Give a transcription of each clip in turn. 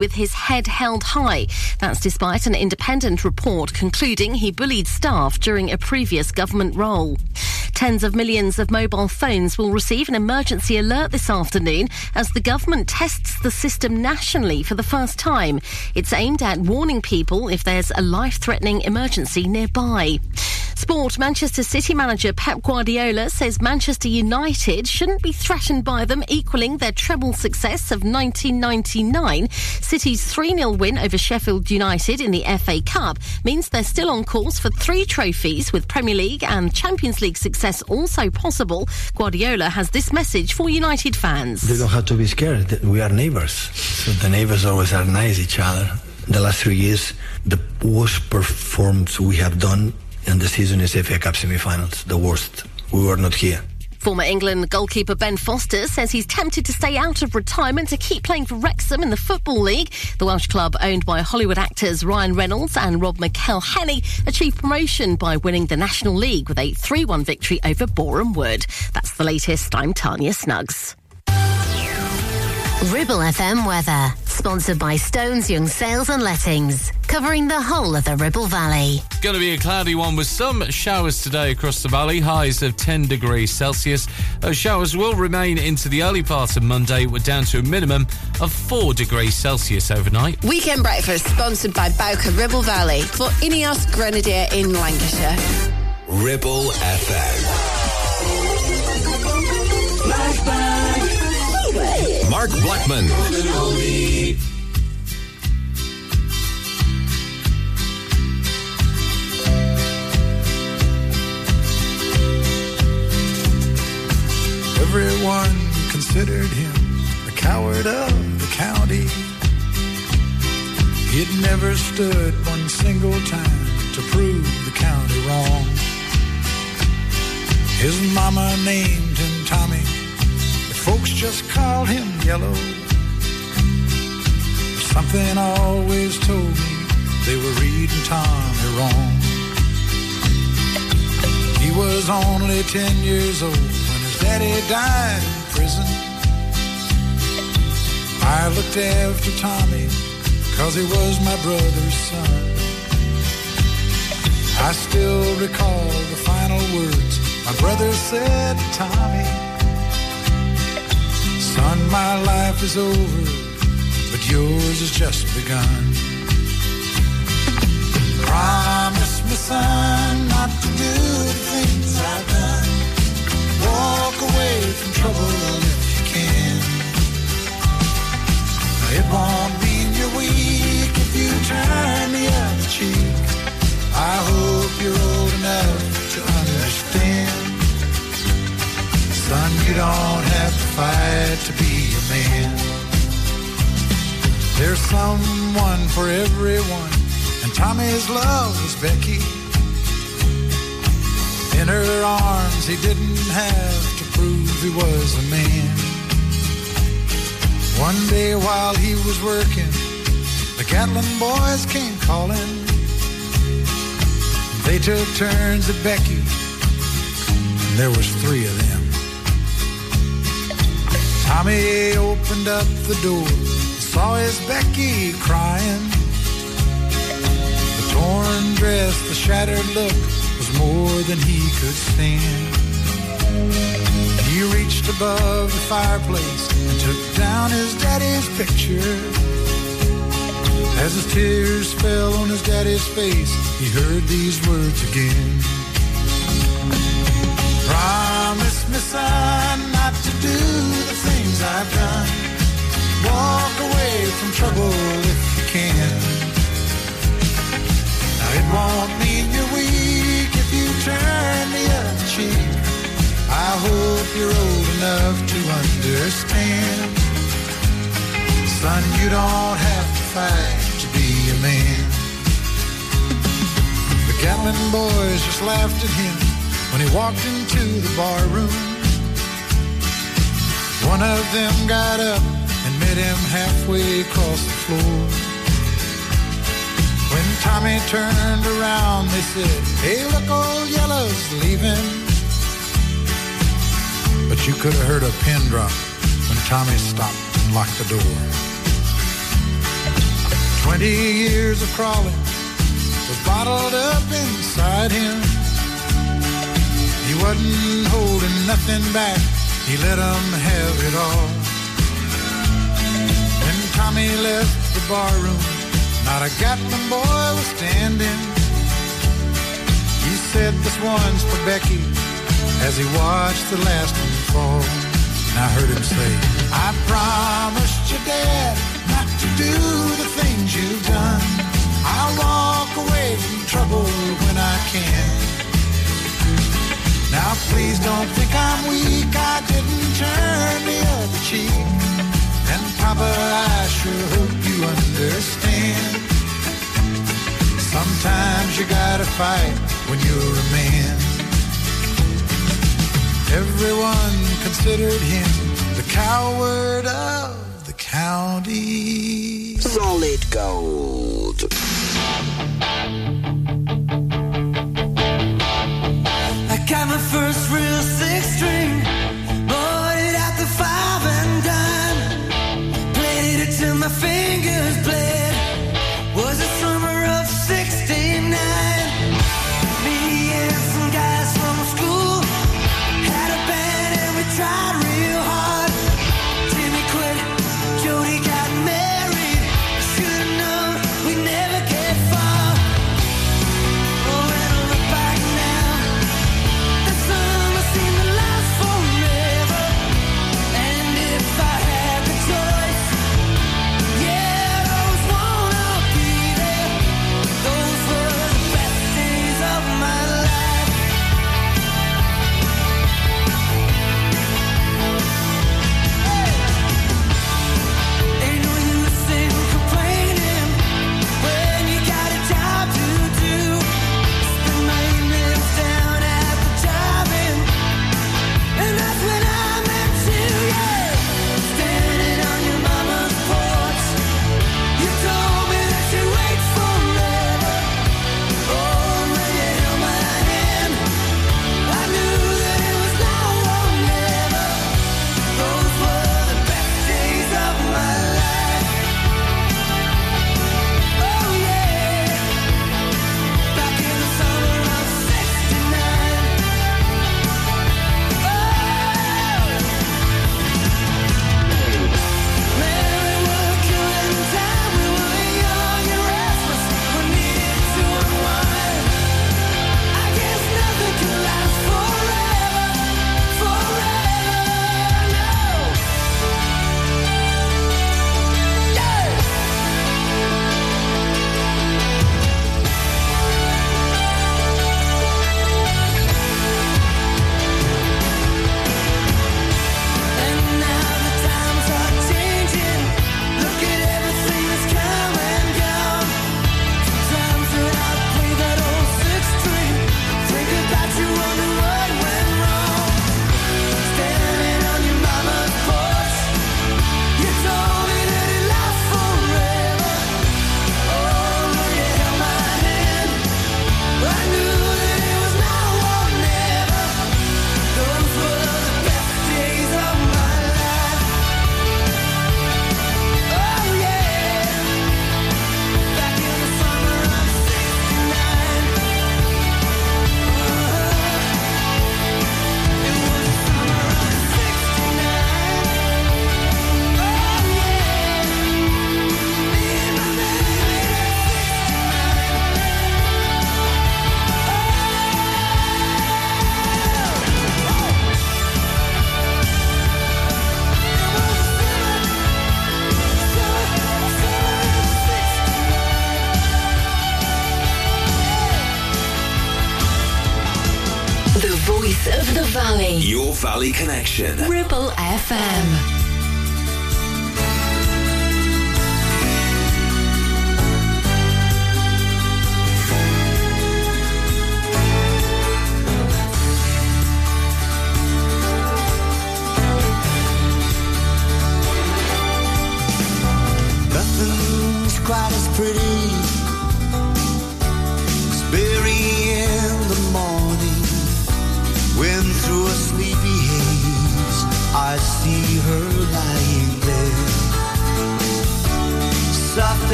with his head held high. That's despite an independent report concluding he bullied staff during a previous government role. Tens of millions of mobile phones will receive an emergency alert this afternoon as the government tests the system nationally for the first time. It's aimed at warning people if there's a life threatening emergency nearby. Sport Manchester City manager Pep Guardiola says Manchester United shouldn't be threatened by them equaling their treble success of 1999. City's 3 0 win over Sheffield United in the FA Cup means they're still on course for three trophies, with Premier League and Champions League success also possible. Guardiola has this message for United fans. They don't have to be scared. We are neighbours. So the neighbours always are nice each other. The last three years, the worst performance we have done and the season is FA Cup semi-finals, the worst. We were not here. Former England goalkeeper Ben Foster says he's tempted to stay out of retirement to keep playing for Wrexham in the Football League. The Welsh club, owned by Hollywood actors Ryan Reynolds and Rob McElhenney, achieved promotion by winning the National League with a 3 1 victory over Boreham Wood. That's the latest. I'm Tanya Snuggs. Ribble FM weather, sponsored by Stones Young Sales and Lettings, covering the whole of the Ribble Valley. Going to be a cloudy one with some showers today across the valley, highs of 10 degrees Celsius. Those showers will remain into the early part of Monday, we're down to a minimum of 4 degrees Celsius overnight. Weekend breakfast sponsored by Bowker Ribble Valley for Ineos Grenadier in Lancashire. Ribble FM. Mark Blackman. Everyone considered him the coward of the county. He'd never stood one single time to prove the county wrong. His mama named him Tommy Folks just called him yellow. Something always told me they were reading Tommy wrong. He was only 10 years old when his daddy died in prison. I looked after Tommy cause he was my brother's son. I still recall the final words my brother said to Tommy. Son, my life is over, but yours has just begun. Promise me, son, not to do the things I've done. Walk away from trouble if you can. It won't mean you're weak if you turn the other cheek. I hope you're old enough to understand. Son, you don't have to fight to be a man. There's someone for everyone, and Tommy's love was Becky. In her arms, he didn't have to prove he was a man. One day while he was working, the Gatlin boys came calling. They took turns at Becky, and there was three of them. Tommy opened up the door, saw his Becky crying. The torn dress, the shattered look was more than he could stand. He reached above the fireplace and took down his daddy's picture. As his tears fell on his daddy's face, he heard these words again. Promise me, son, not to do the things I've done. Walk away from trouble if you can. Now it won't mean you're weak if you turn the other cheek. I hope you're old enough to understand. Son, you don't have to fight to be a man. The Gatlin boys just laughed at him when he walked into the bar room. One of them got up and met him halfway across the floor. When Tommy turned around, they said, Hey, look, old yellow's leaving. But you could have heard a pin drop when Tommy stopped and locked the door. Twenty years of crawling was bottled up inside him. He wasn't holding nothing back, he let 'em have it all. When Tommy left the barroom, not a Gatlin boy was standing. He said, This one's for Becky, as he watched the last one fall. And I heard him say, I promised your dad not to do the things you've done. I'll walk away from trouble when I can. Now please don't think I'm weak. I didn't turn the other cheek. And Papa, I sure hope you understand. Sometimes you gotta fight when you're a man. Everyone considered him the coward of the county. Solid gold. The first real six string.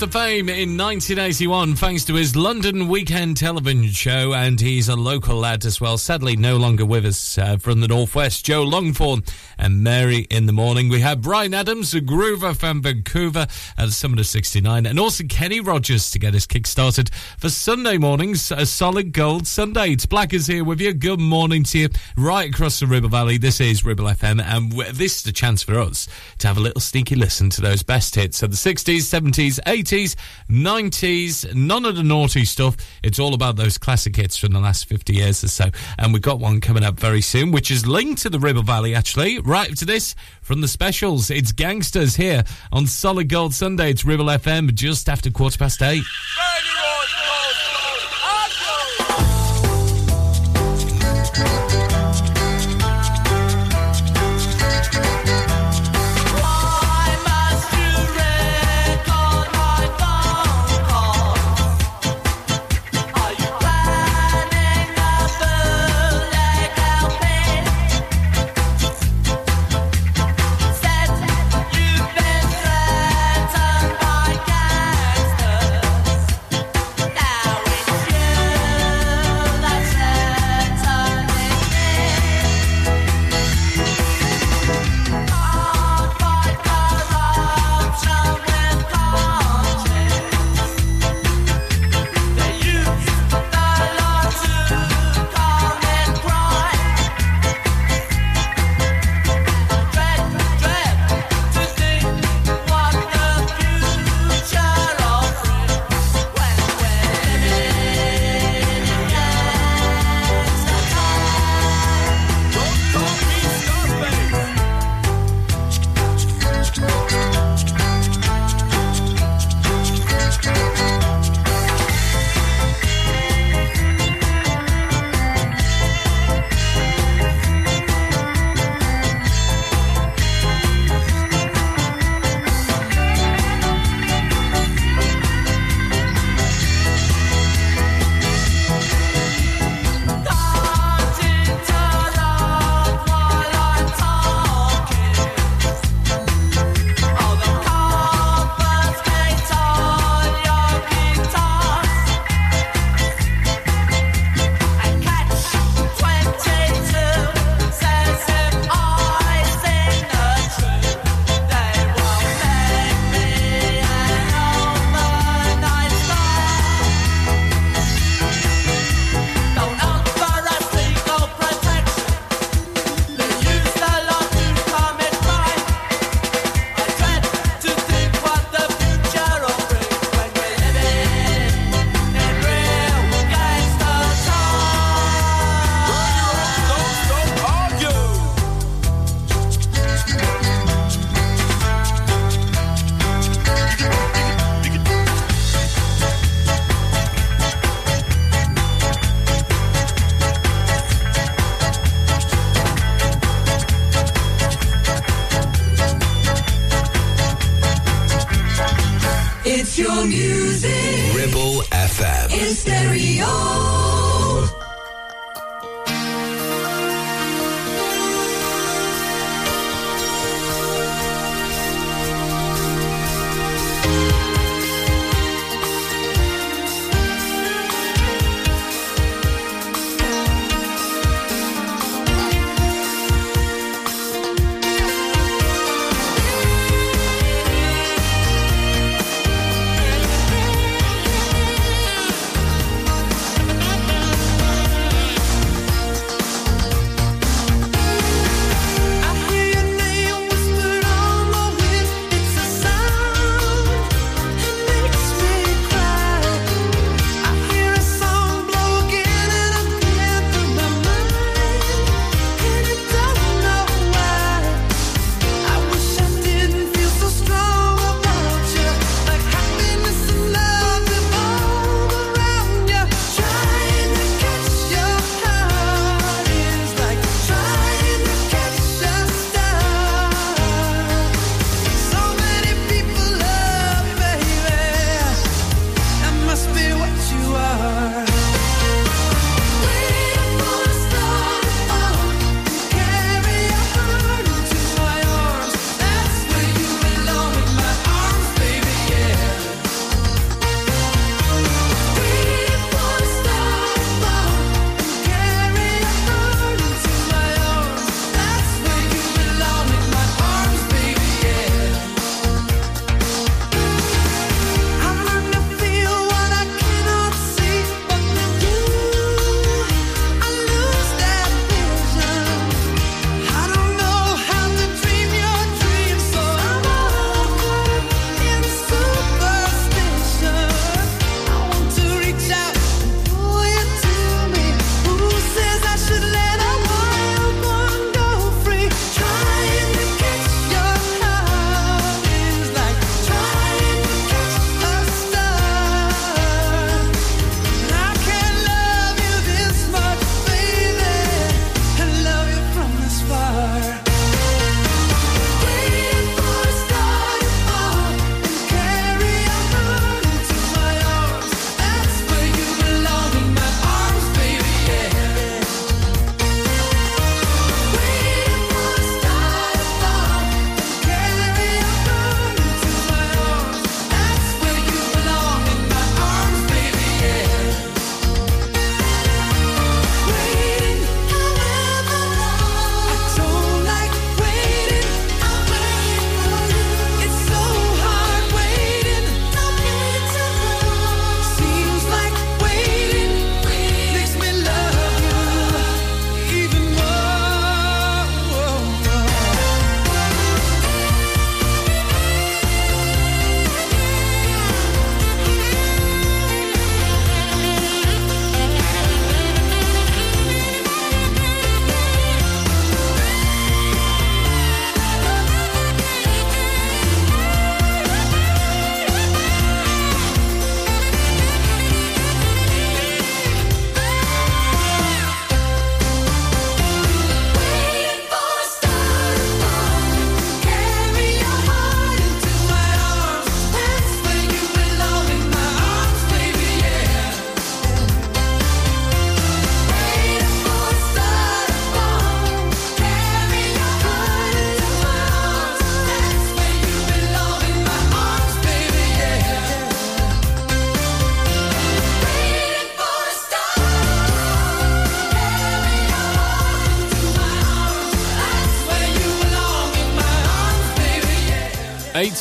To fame in 1981 thanks to his London weekend television show, and he's a local lad as well. Sadly, no longer with us uh, from the Northwest. Joe Longthorne and Mary in the morning. We have Bryan Adams, a groover from Vancouver at Summer of 69, and also Kenny Rogers to get us kick-started for Sunday mornings, a solid gold Sunday. It's Blackers here with you. Good morning to you right across the Ribble Valley. This is Ribble FM, and this is the chance for us to have a little sneaky listen to those best hits of the 60s, 70s, 80s, 90s, none of the naughty stuff. It's all about those classic hits from the last 50 years or so. And we've got one coming up very soon, which is linked to the Ribble Valley, actually. Right to this from the specials. It's Gangsters here on Solid Gold Sunday. It's Ribble FM just after quarter past eight.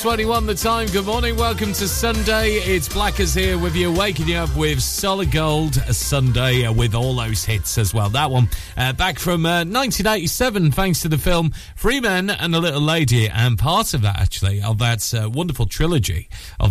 Twenty-one. the time. Good morning. Welcome to Sunday. It's Blackers here with you, waking you up with solid gold Sunday with all those hits as well. That one uh, back from uh, 1987 thanks to the film Three Men and a Little Lady. And part of that, actually, of that uh, wonderful trilogy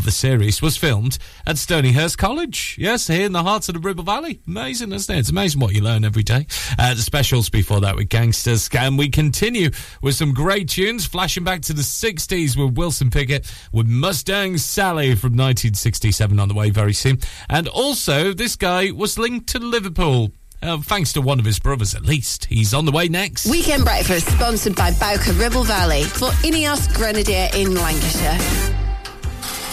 the series was filmed at Stonyhurst College. Yes, here in the heart of the Ribble Valley. Amazing, isn't it? It's amazing what you learn every day. Uh, the specials before that with Gangsters, and we continue with some great tunes, flashing back to the 60s with Wilson Pickett with Mustang Sally from 1967 on the way very soon. And also, this guy was linked to Liverpool. Uh, thanks to one of his brothers, at least. He's on the way next. Weekend breakfast sponsored by Bowker Ribble Valley for Ineos Grenadier in Lancashire.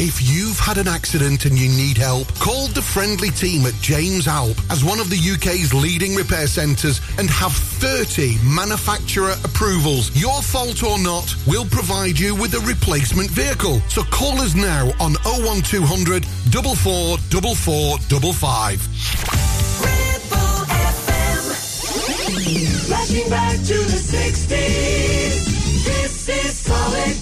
If you've had an accident and you need help, call the friendly team at James Alp as one of the UK's leading repair centres and have 30 manufacturer approvals. Your fault or not, we'll provide you with a replacement vehicle. So call us now on 01200 444455. Flashing back to the 60s. This is solid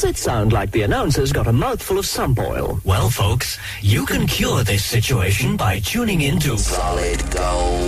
does it sound like the announcer's got a mouthful of sump oil? Well, folks, you can cure this situation by tuning into Solid Gold.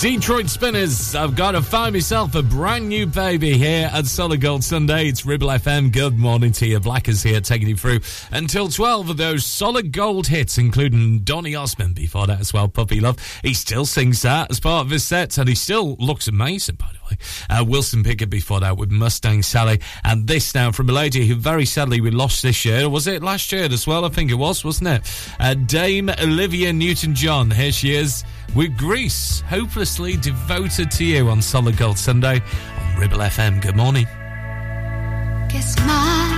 Detroit Spinners. I've got to find myself a brand new baby here at Solid Gold Sunday. It's Ribble FM. Good morning to you. Blackers here taking you through until 12 of those solid gold hits, including Donny Osmond before that as well. Puppy Love. He still sings that as part of his set and he still looks amazing, by way. Uh, Wilson Pickett before that with Mustang Sally. And this now from a lady who very sadly we lost this year. Was it last year as well? I think it was, wasn't it? Uh, Dame Olivia Newton John. Here she is with Grease, hopelessly devoted to you on Solid Gold Sunday on Ribble FM. Good morning. Guess mine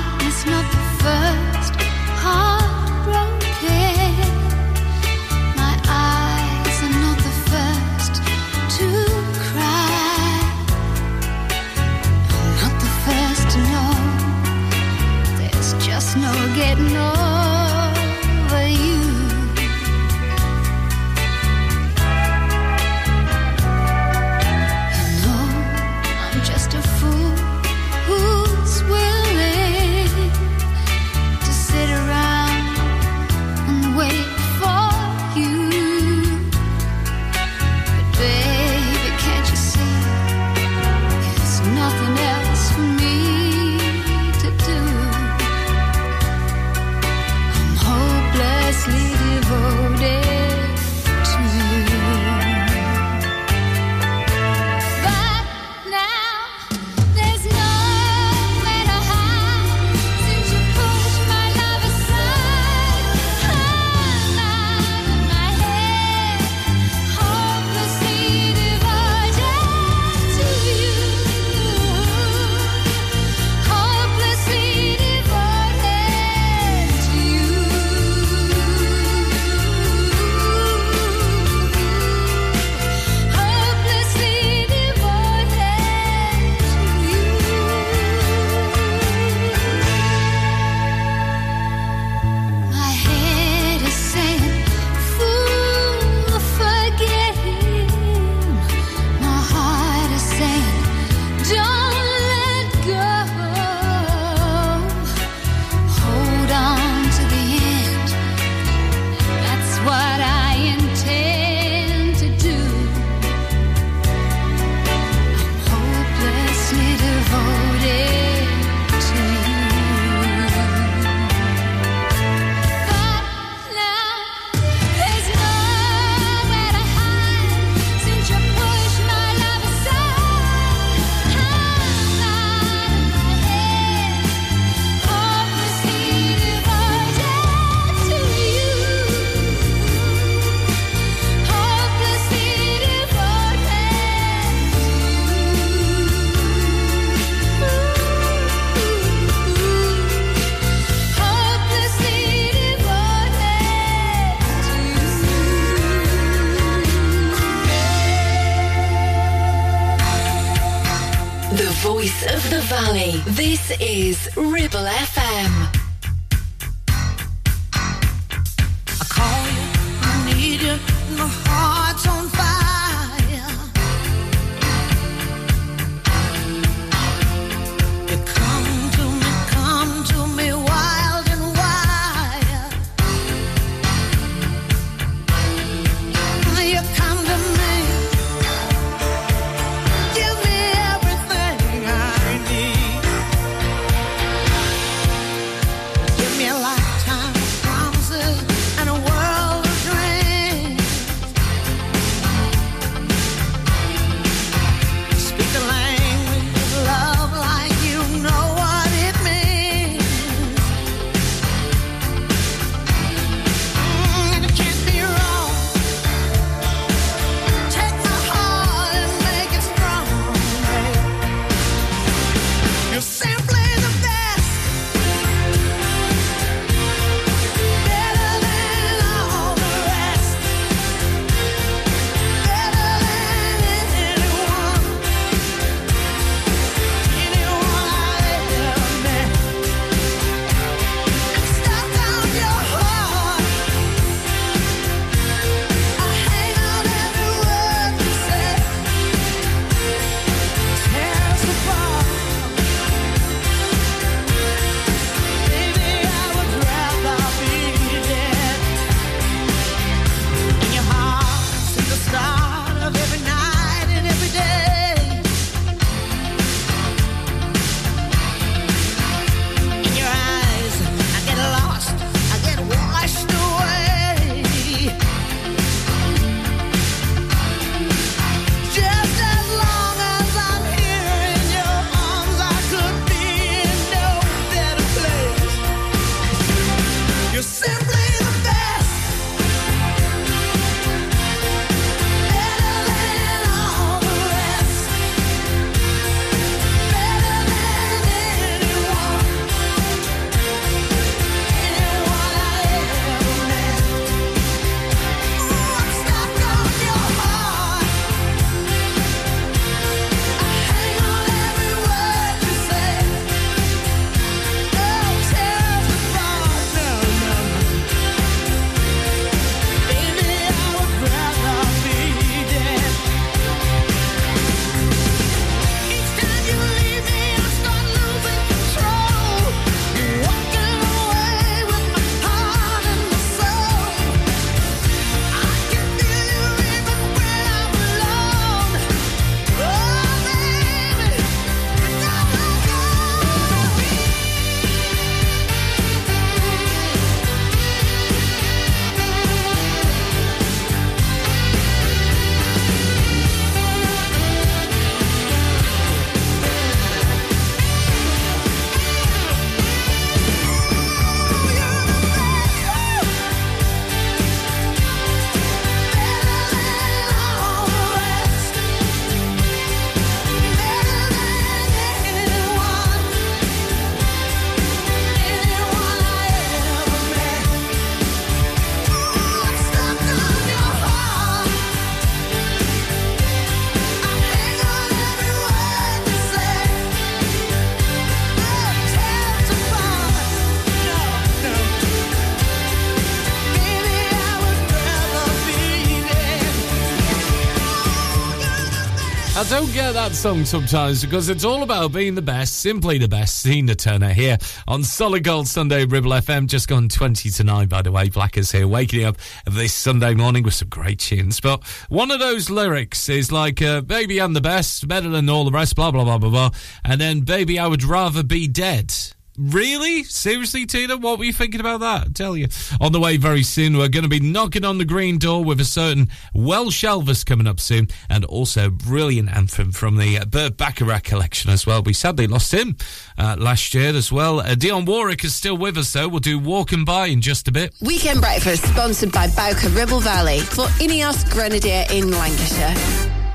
don't get that song sometimes because it's all about being the best, simply the best. Tina Turner here on Solid Gold Sunday Ribble FM. Just gone 20 to 9, by the way. Blackers here, waking up this Sunday morning with some great tunes. But one of those lyrics is like, uh, Baby, I'm the best, better than all the rest, blah, blah, blah, blah, blah. And then, Baby, I would rather be dead. Really? Seriously, Tina? What were you thinking about that? I tell you. On the way very soon, we're going to be knocking on the green door with a certain Welsh Elvis coming up soon, and also a brilliant anthem from the uh, Burt Bacharach collection as well. We sadly lost him uh, last year as well. Uh, Dionne Warwick is still with us, though. We'll do Walk On By in just a bit. Weekend breakfast sponsored by Bowker Ribble Valley for Ineos Grenadier in Lancashire.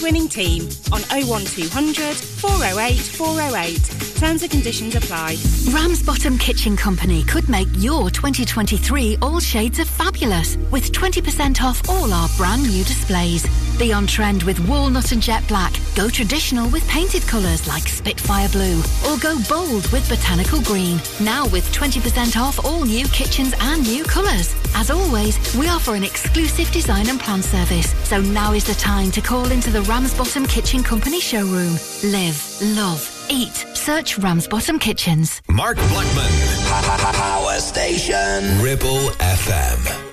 winning team on 01200 408 408. Terms and conditions apply. Ramsbottom Kitchen Company could make your 2023 all shades of fabulous with 20% off all our brand new displays. Be on trend with walnut and jet black. Go traditional with painted colours like Spitfire Blue. Or go bold with botanical green. Now with 20% off all new kitchens and new colours. As always, we offer an exclusive design and plan service. So now is the time to call into the Ramsbottom Kitchen Company showroom. Live, love, eat. Search Ramsbottom Kitchens. Mark Blackman. Power Station. Ribble FM.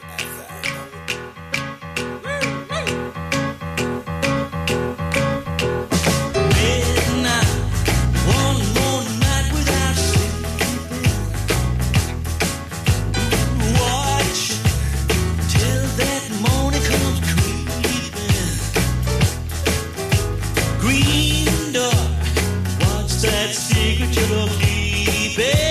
Secret you're keeping? There's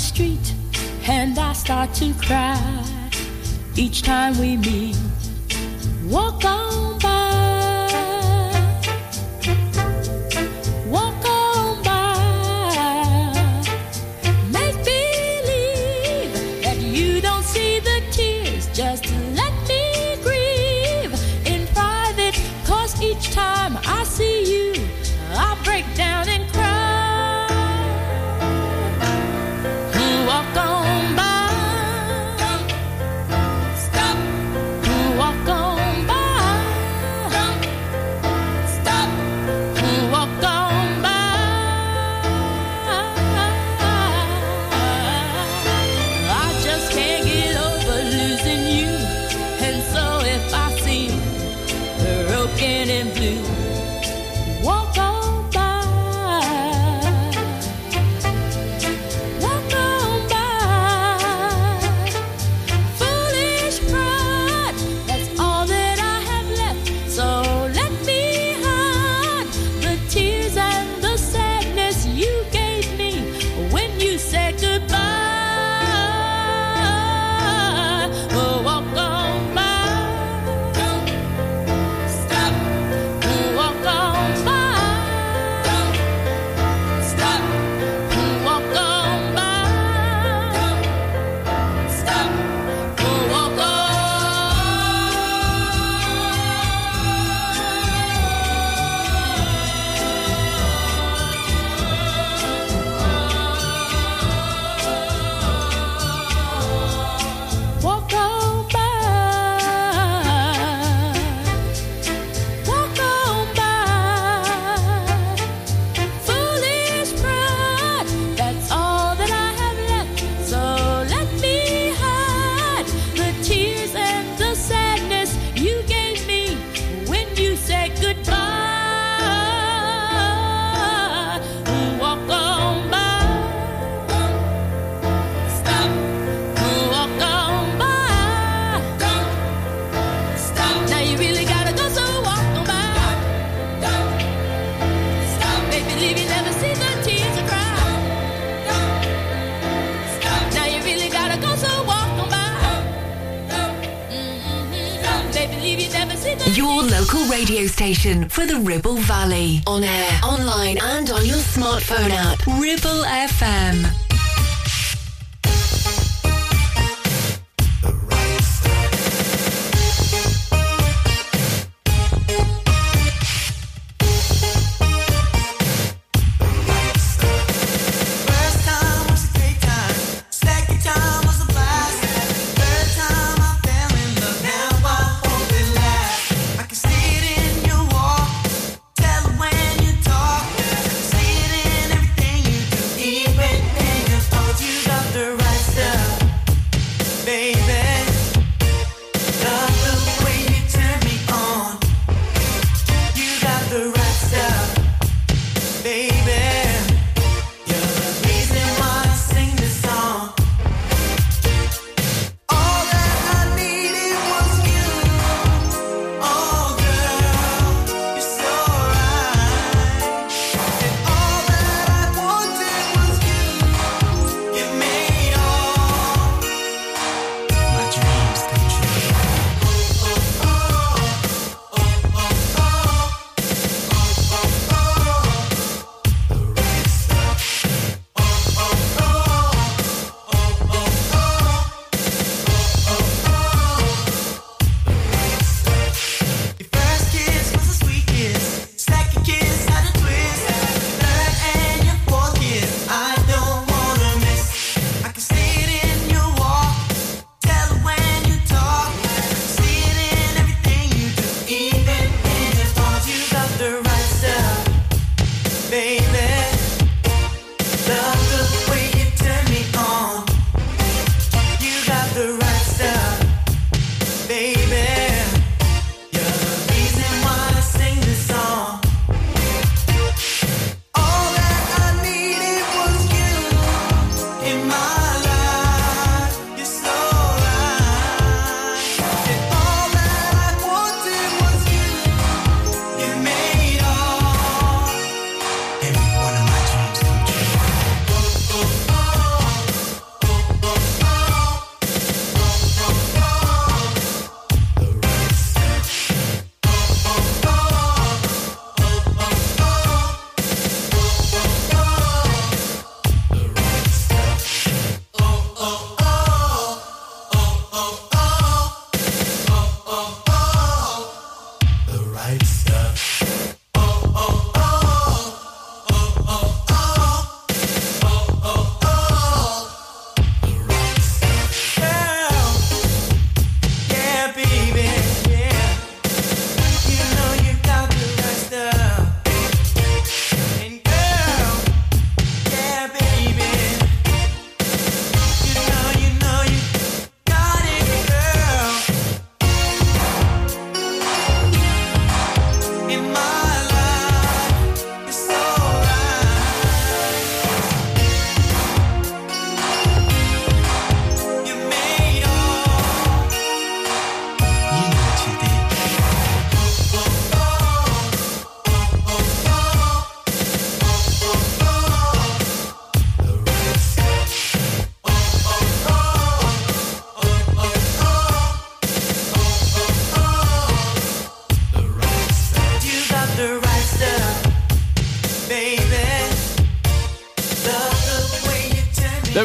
street and I start to cry each time we meet, walk on by. for the Ribble Valley. On air, online, and on your smartphone app.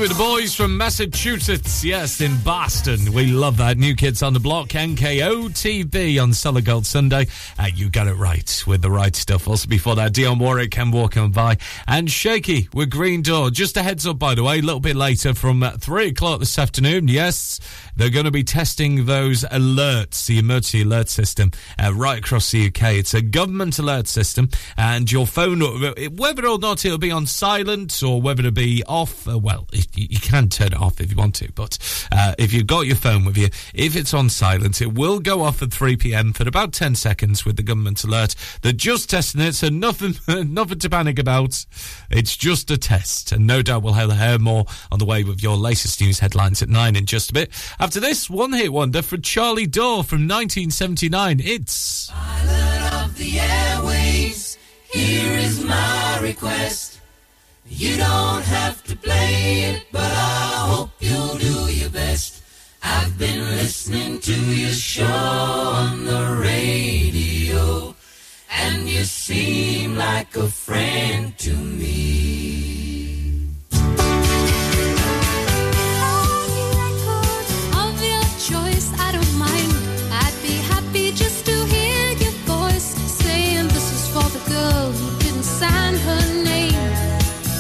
Were the boys from Massachusetts, yes, in Boston. We love that. New Kids on the Block, NKOTB on Solid Gold Sunday. Uh, you got it right with the right stuff. Also, before that, Dionne Warwick, Can Walk On By, and Shaky with Green Door. Just a heads up, by the way, a little bit later from uh, 3 o'clock this afternoon. Yes, they're going to be testing those alerts, the emergency alert system, uh, right across the UK. It's a government alert system, and your phone, whether or not it'll be on silent or whether it'll be off, uh, well, you you can turn it off if you want to, but uh, if you've got your phone with you, if it's on silent, it will go off at 3 p.m. for about 10 seconds with the government alert. They're just testing it, so nothing, nothing to panic about. It's just a test, and no doubt we'll hear more on the way with your latest news headlines at 9 in just a bit. After this, one hit wonder for Charlie Dore from 1979. It's. of the. Here is my request. You don't have to play it, but I hope you'll do your best. I've been listening to your show on the radio, and you seem like a friend to me.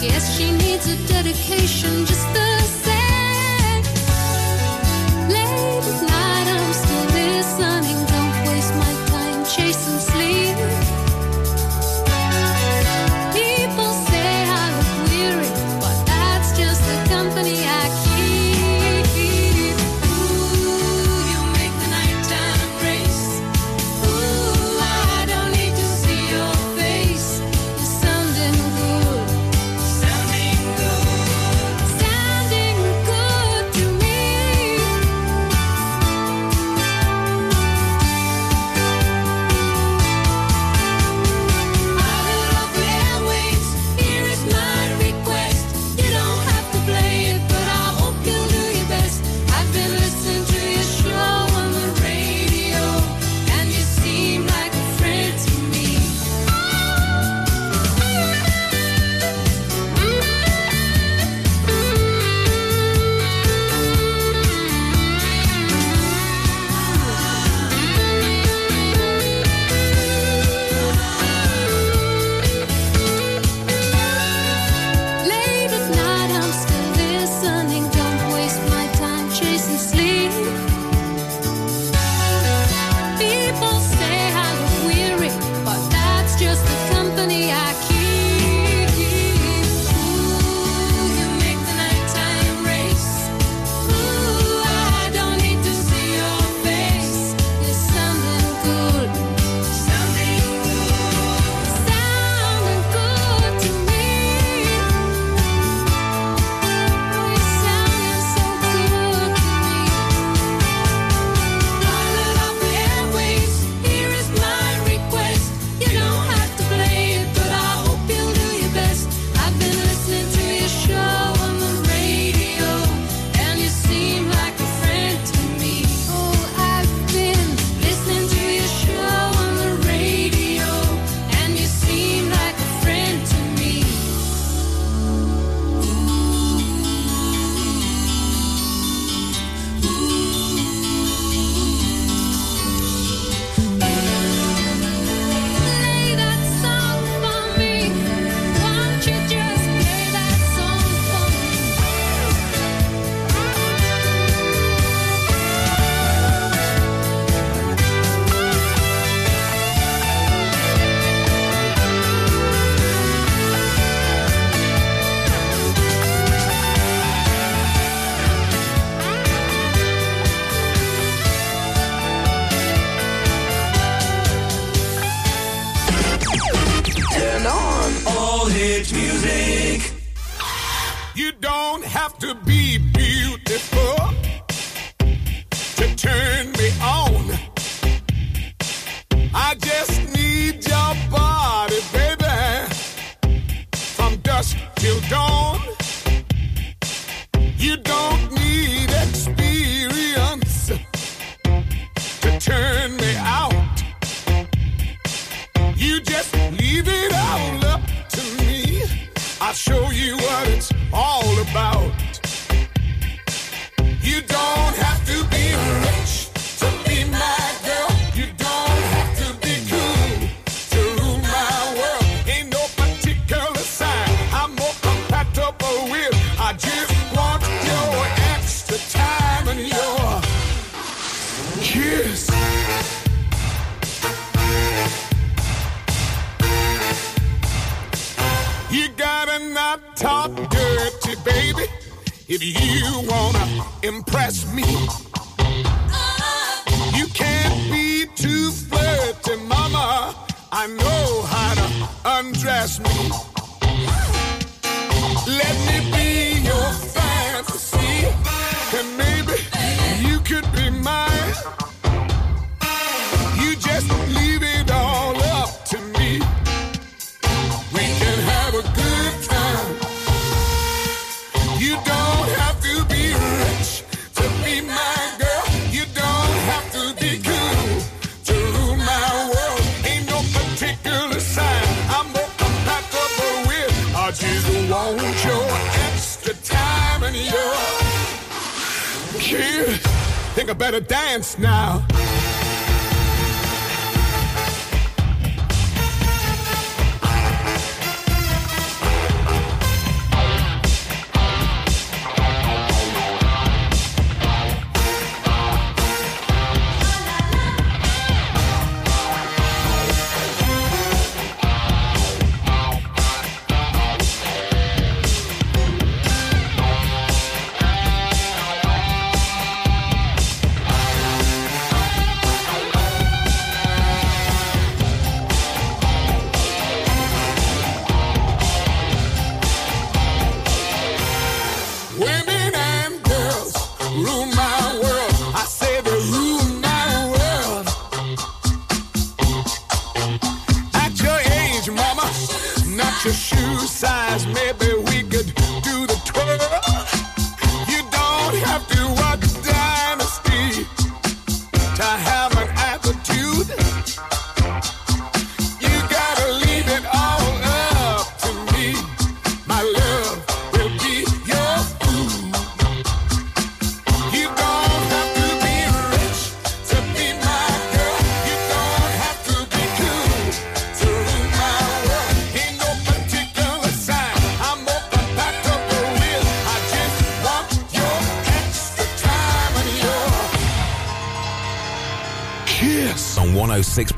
Guess she needs a dedication just the same. Late at night, I'm still listening. Don't waste my time chasing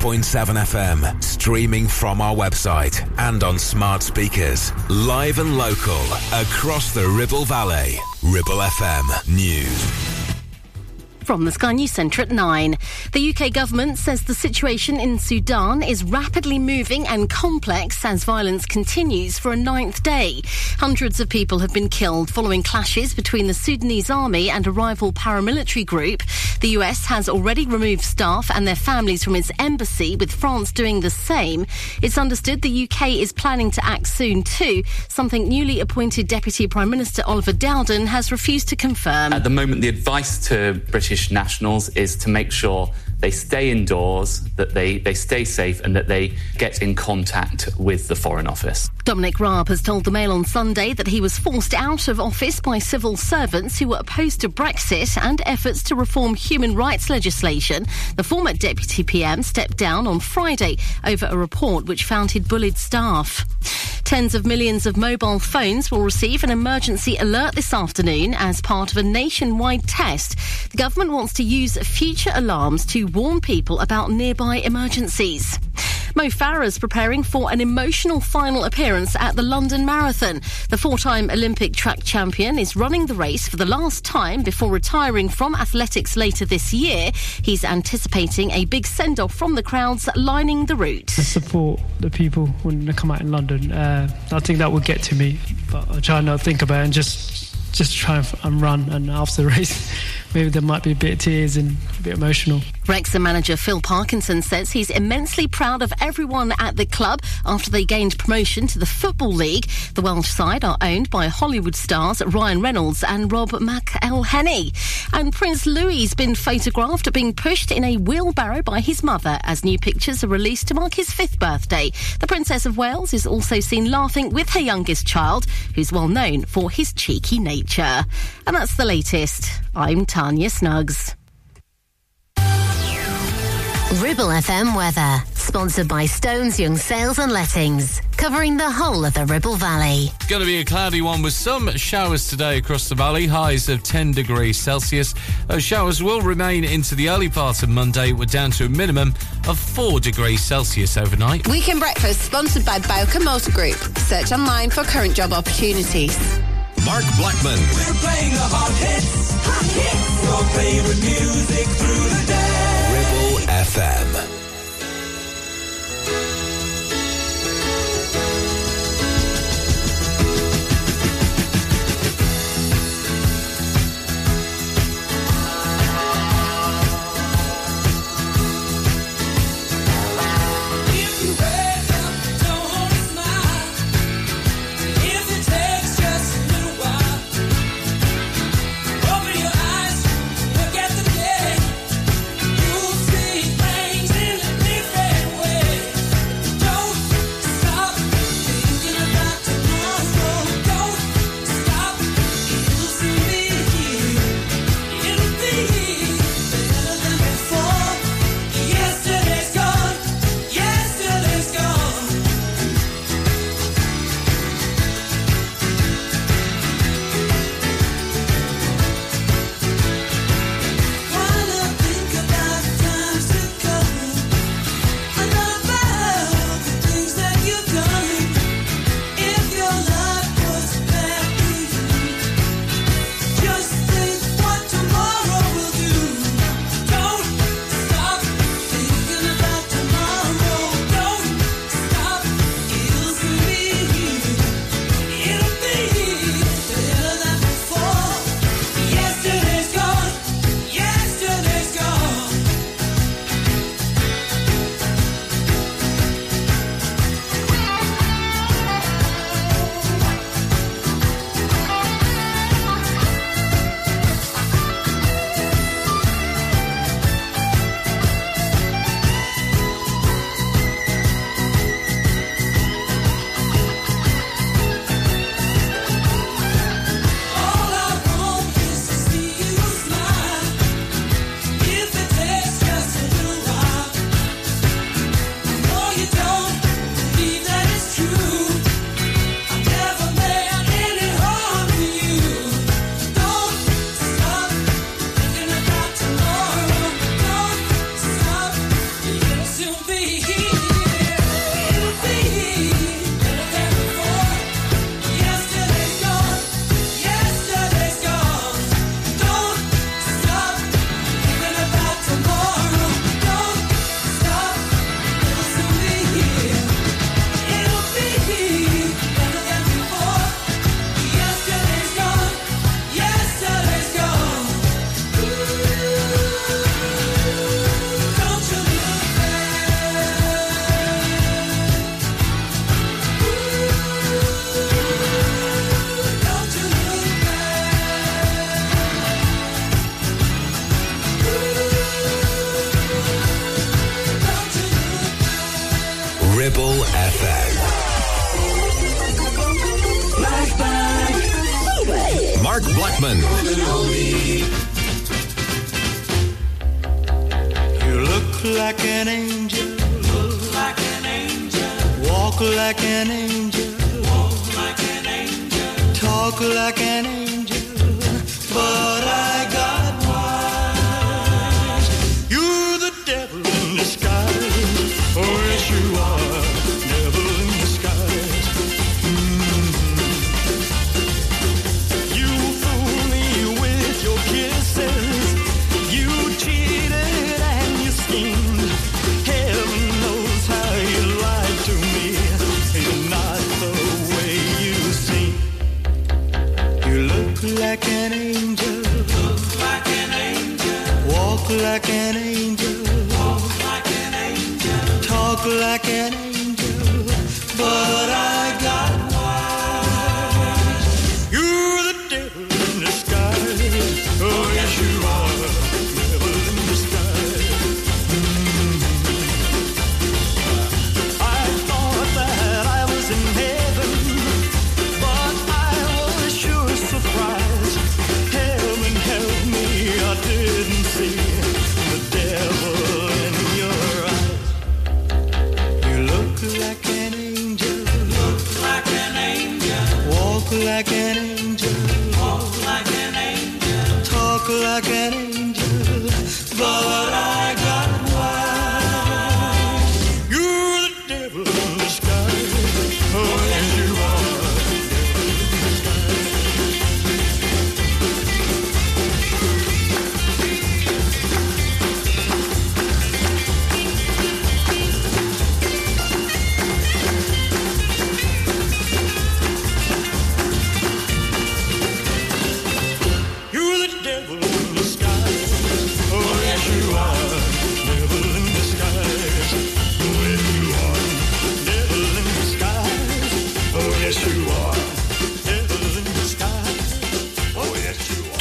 106.7 FM, streaming from our website and on smart speakers. Live and local across the Ribble Valley. Ribble FM News. From the Sky News Centre at 9. The UK government says the situation in Sudan is rapidly moving and complex as violence continues for a ninth day. Hundreds of people have been killed following clashes between the Sudanese army and a rival paramilitary group. The US has already removed staff and their families from its embassy, with France doing the same. It's understood the UK is planning to act soon too, something newly appointed Deputy Prime Minister Oliver Dowden has refused to confirm. At the moment, the advice to British nationals is to make sure they stay indoors, that they, they stay safe, and that they get in contact with the Foreign Office. Dominic Raab has told the Mail on Sunday that he was forced out of office by civil servants who were opposed to Brexit and efforts to reform human rights legislation. The former deputy PM stepped down on Friday over a report which found he'd bullied staff. Tens of millions of mobile phones will receive an emergency alert this afternoon as part of a nationwide test. The government wants to use future alarms to warn people about nearby emergencies. Mo Farah's preparing for an emotional final appearance at the London Marathon. The four-time Olympic track champion is running the race for the last time before retiring from athletics later this year. He's anticipating a big send-off from the crowds lining the route. to support the people when they come out in London. Uh, I think that would get to me, but I try not to think about it and just just try and, run. And after the race, maybe there might be a bit of tears and a bit emotional. Wrexham manager Phil Parkinson says he's immensely proud of everyone at the club after they gained promotion to the Football League. The Welsh side are owned by Hollywood stars Ryan Reynolds and Rob McElhenney. And Prince Louis's been photographed being pushed in a wheelbarrow by his mother as new pictures are released to mark his fifth birthday. The Princess of Wales is also seen laughing with her youngest child, who's well known for his cheeky nature. And that's the latest. I'm Tanya Snuggs. Ribble FM weather, sponsored by Stones Young Sales and Lettings, covering the whole of the Ribble Valley. Going to be a cloudy one with some showers today across the valley, highs of 10 degrees Celsius. Those showers will remain into the early part of Monday. We're down to a minimum of 4 degrees Celsius overnight. Weekend Breakfast sponsored by Bowker Motor Group. Search online for current job opportunities. Mark Blackman. We're playing the hot hits. Hot hits. Your favorite music through the day. Ribble FM.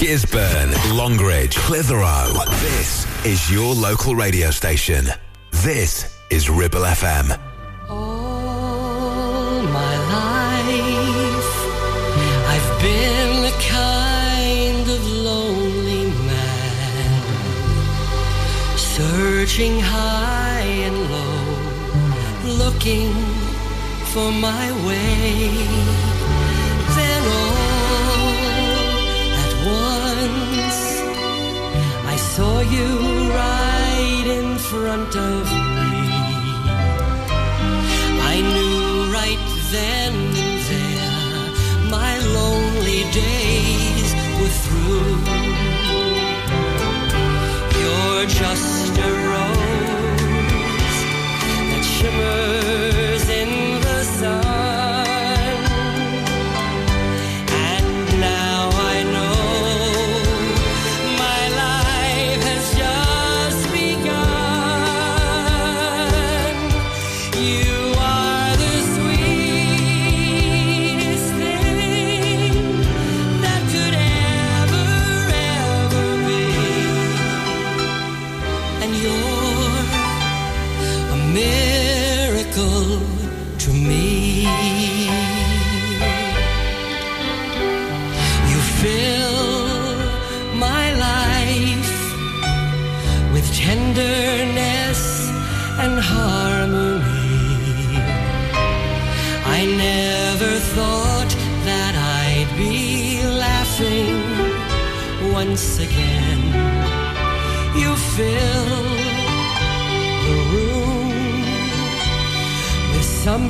Gisburn, Longridge, Clitheroe. This is your local radio station. This is Ribble FM. All my life, I've been a kind of lonely man, searching high and low, looking for my way. saw you right in front of me. I knew right then and there my lonely days were through. You're just a rose that shimmers.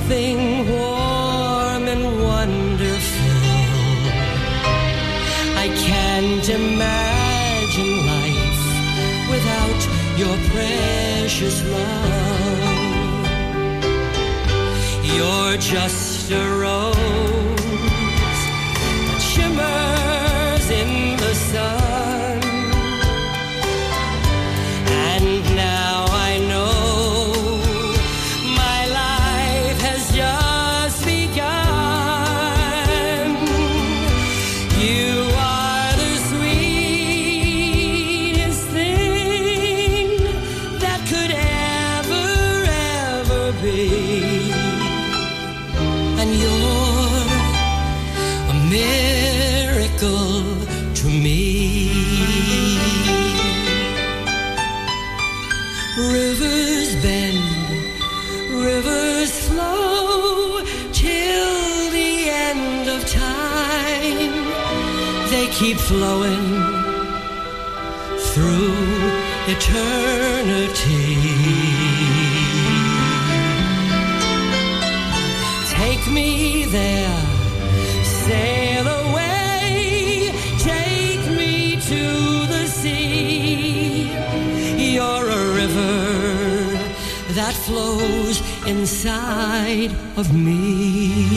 something warm and wonderful. I can't imagine life without your precious love. You're just a flowing through eternity. Take me there, sail away, take me to the sea. You're a river that flows inside of me.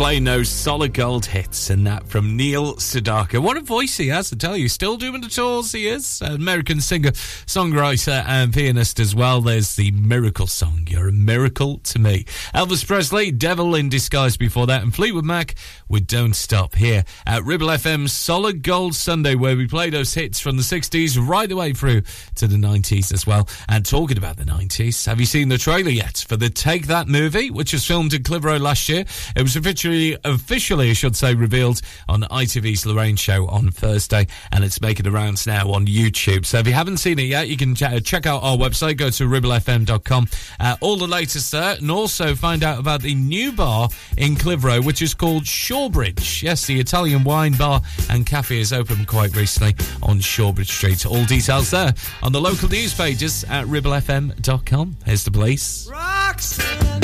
Playing those solid gold hits, and that from Neil Sedaka. What a voice he has, I tell you. Still doing the tours, he is. American singer, songwriter, and pianist as well. There's the Miracle song. Miracle to me. Elvis Presley, Devil in Disguise before that, and Fleetwood Mac with Don't Stop here at Ribble FM's Solid Gold Sunday, where we play those hits from the 60s right the way through to the 90s as well. And talking about the 90s, have you seen the trailer yet for the Take That movie, which was filmed in Clitheroe last year? It was officially, officially, I should say, revealed on ITV's Lorraine show on Thursday, and it's making the rounds now on YouTube. So if you haven't seen it yet, you can ch- check out our website, go to ribblefm.com, uh, all the latest there, and also find out about the new bar in Clitheroe, which is called Shawbridge. Yes, the Italian wine bar and cafe is opened quite recently on Shawbridge Street. All details there on the local news pages at ribblefm.com. Here's the police. Roxanne,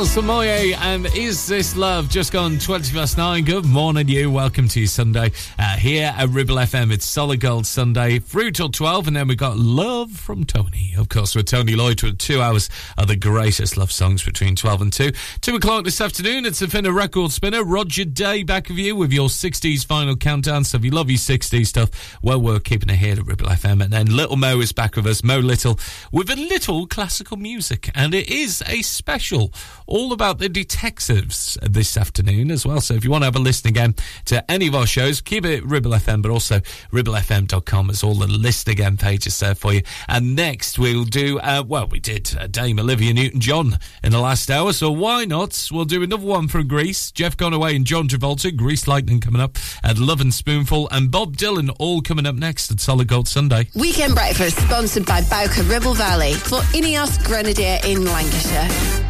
Alison Moyet and Is This Love? Just gone 20 past nine. Good morning, you. Welcome to Sunday uh, here at Ribble FM. It's Solid Gold Sunday through till 12, and then we've got Love from Tony. Of course, with Tony Lloyd two hours of the greatest love songs between 12 and 2. 2 o'clock this afternoon, it's the Finner record spinner, Roger Day, back of you with your 60s final countdown. So if you love your 60s stuff, well, we're keeping it here at Ribble FM. And then Little Mo is back with us, Mo Little, with a little classical music. And it is a special all about the detectives this afternoon as well. So if you want to have a listen again to any of our shows, keep it Ribble FM, but also ribblefm.com as all the listen again pages there for you. And next we'll do, uh, well, we did uh, Dame Olivia Newton John in the last hour, so why not? We'll do another one from Grease. Jeff Conaway and John Travolta, Grease Lightning coming up at Lovin' Spoonful, and Bob Dylan all coming up next at Solid Gold Sunday. Weekend breakfast sponsored by Bowker Ribble Valley for Ineos Grenadier in Lancashire.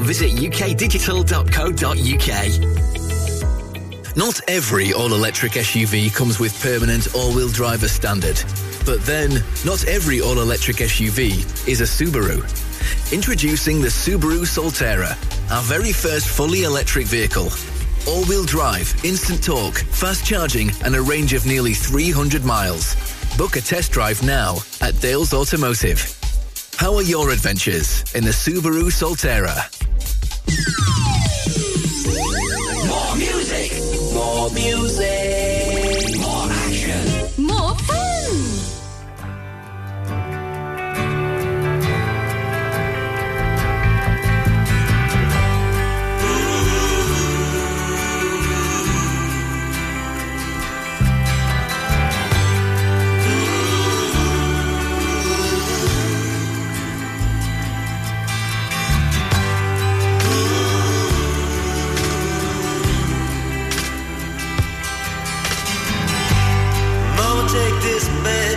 Visit ukdigital.co.uk. Not every all-electric SUV comes with permanent all-wheel drive as standard. But then, not every all-electric SUV is a Subaru. Introducing the Subaru Solterra, our very first fully electric vehicle. All-wheel drive, instant torque, fast charging and a range of nearly 300 miles. Book a test drive now at Dales Automotive. How are your adventures in the Subaru Solterra? More music. More music.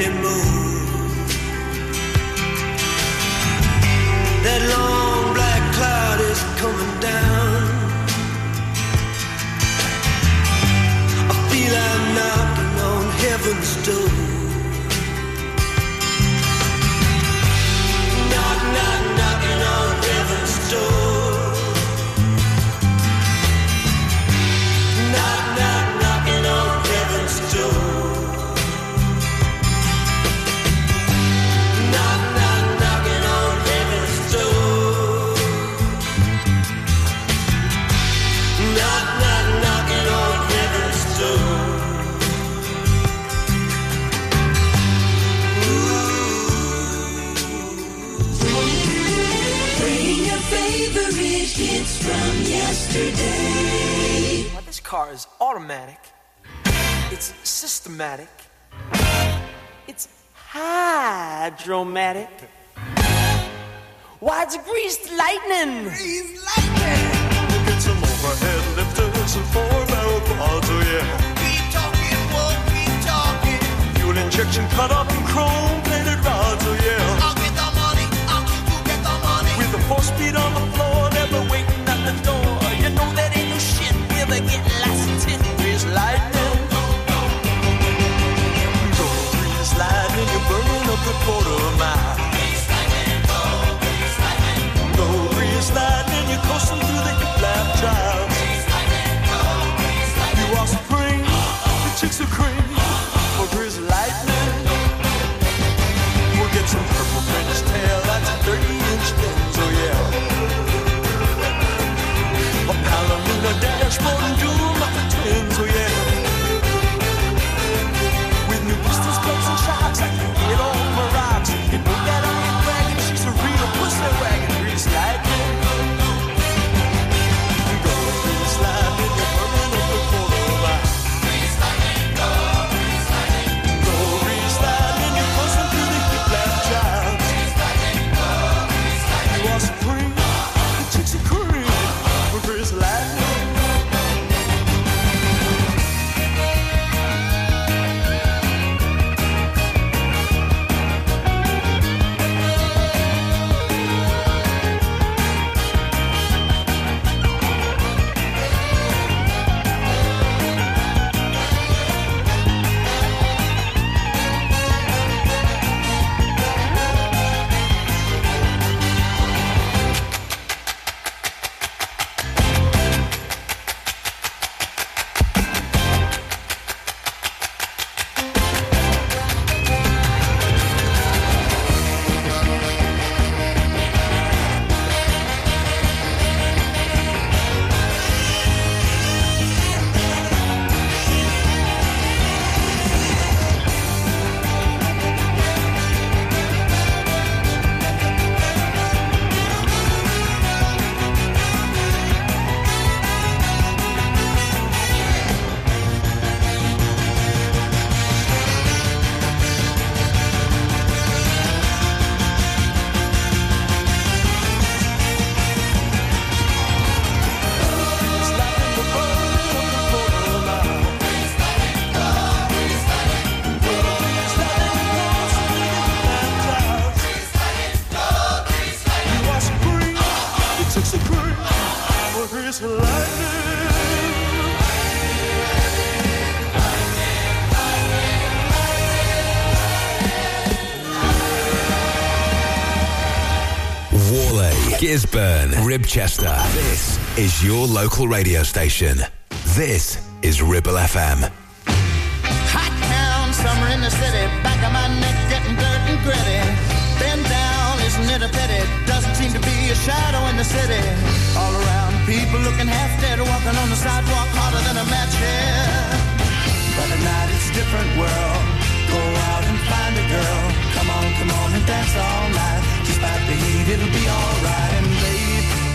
Anymore. Car is automatic. It's systematic. It's hydromatic. Why, it's greased lightning. Greased lightning. Get some overhead lifters and four barrel quads, oh yeah. Keep talking, won't keep talking. Fuel injection cut up in chrome plated rods, oh yeah. I'll get the money. I'll keep you get the money. With the four speed on the floor, never waiting at the door. You know that ain't no shit. We'll be getting the quarter mile. Go grease lightning, Ribchester. This is your local radio station. This is Ribble FM. Hot town, summer in the city. Back of my neck getting dirt and gritty. Been down, isn't it a pity? Doesn't seem to be a shadow in the city. All around, people looking half dead, walking on the sidewalk harder than a match here. But at night it's a different world. Go out and find a girl. Come on, come on and dance all night. Despite the heat, it'll be alright. And babe,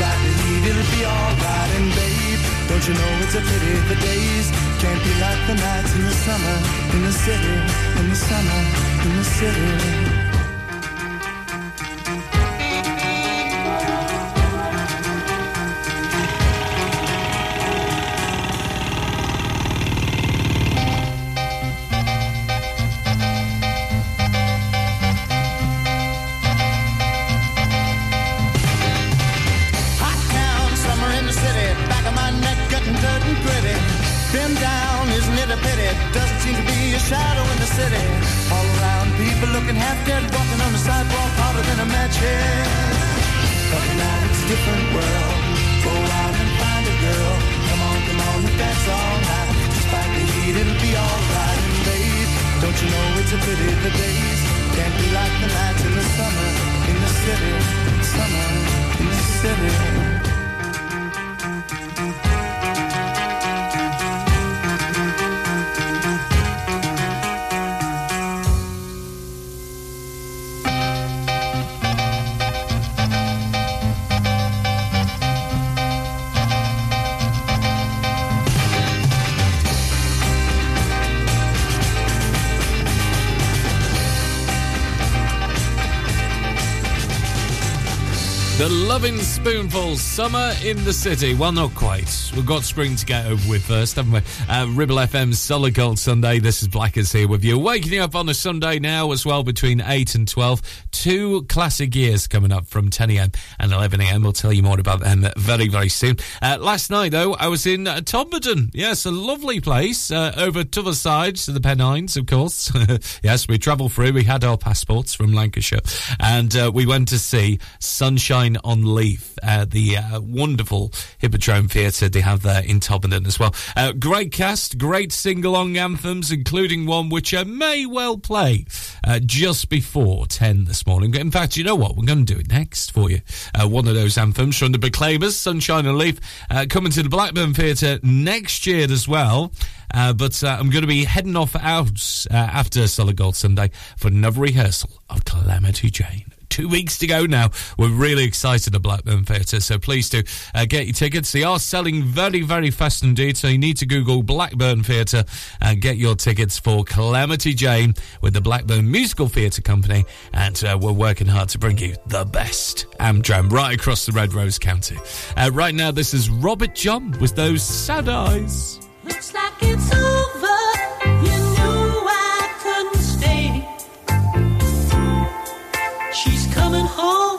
It'll be alright. And babe, don't you know it's a pity the days can't be like the nights in the summer, in the city, in the summer, in the city. The Lovin' Spoonful, summer in the city. Well, not quite. We've got spring to get over with first, haven't we? Uh, Ribble FM's Solid Gold Sunday. This is Blackers here with you. Waking you up on a Sunday now as well between 8 and 12. Two classic years coming up from 10 a.m. and 11 a.m. We'll tell you more about them very, very soon. Uh, last night, though, I was in uh, Todmorden. Yes, a lovely place uh, over to the side to the Pennines, of course. yes, we travelled through. We had our passports from Lancashire and uh, we went to see Sunshine on Leith, uh, the uh, wonderful Hippodrome Theatre they have there in Todmorden as well. Uh, great cast, great sing-along anthems, including one which I may well play uh, just before 10 this morning. In fact, you know what? We're going to do it next for you. Uh, one of those anthems from the Proclaimers, Sunshine and Leith, uh, coming to the Blackburn Theatre next year as well. Uh, but uh, I'm going to be heading off out uh, after Solid Gold Sunday for another rehearsal of Calamity Jane. Two weeks to go now. We're really excited at Blackburn Theatre, so please do uh, get your tickets. They are selling very, very fast indeed, so you need to Google Blackburn Theatre and get your tickets for Calamity Jane with the Blackburn Musical Theatre Company. And uh, we're working hard to bring you the best Amdram right across the Red Rose County. Uh, right now, this is Robert John with those sad eyes. Looks like it's. Coming home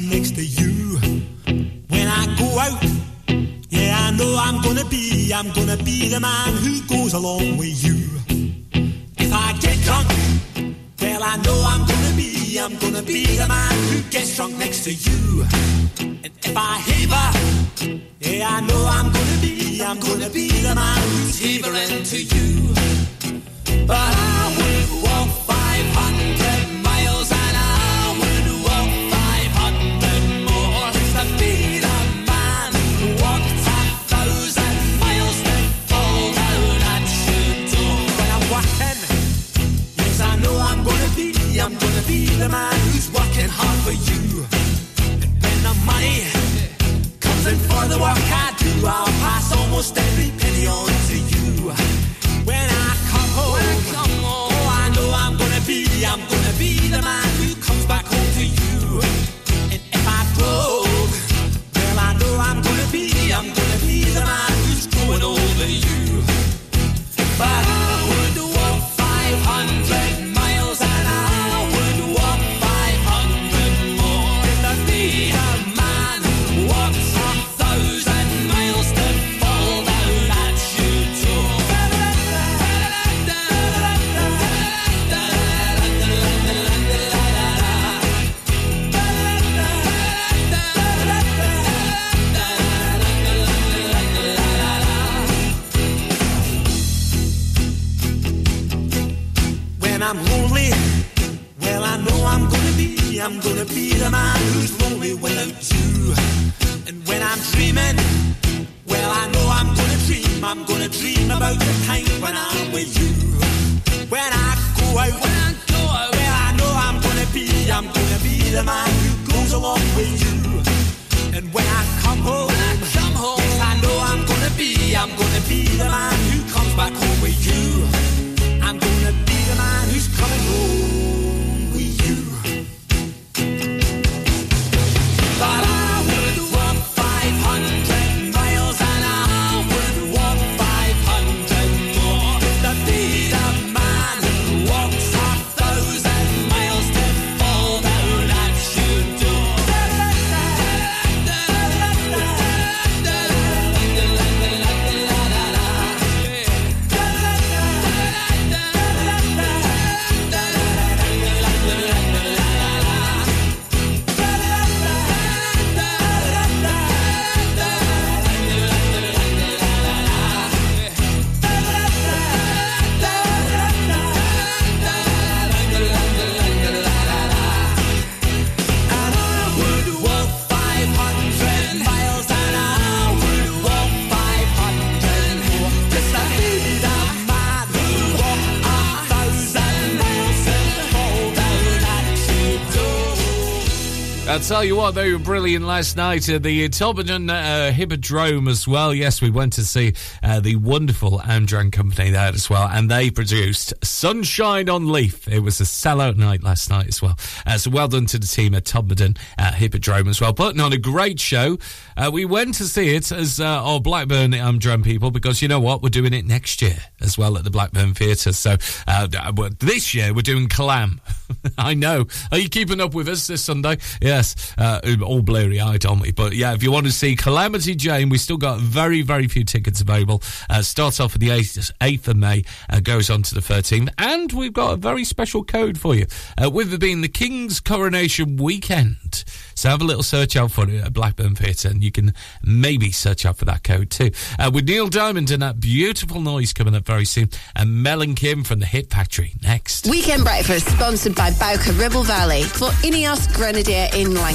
who wakes tell you what, they were brilliant last night at the Toblerone uh, Hippodrome as well. Yes, we went to see uh, the wonderful Amdram company there as well, and they produced Sunshine on Leith. It was a sellout night last night as well. Uh, so well done to the team at Toblerone uh, Hippodrome as well. Putting on a great show. Uh, we went to see it as uh, our Blackburn Amdram people because you know what? We're doing it next year as well at the Blackburn Theatre. So this year we're doing Clam. I know. Are you keeping up with us this Sunday? Yes, uh, all blurry eyed, aren't we? But yeah, if you want to see Calamity Jane, we still got very, very few tickets available. Uh, starts off with the 8th, 8th of May, uh, goes on to the 13th. And we've got a very special code for you, uh, with it being the King's Coronation weekend. So have a little search out for it at Blackburn Theatre, and you can maybe search out for that code too. Uh, with Neil Diamond and that beautiful noise coming up very soon, and Mel and Kim from the Hit Factory next. Weekend Breakfast sponsored by Bowker Ribble Valley for Ineos Grenadier in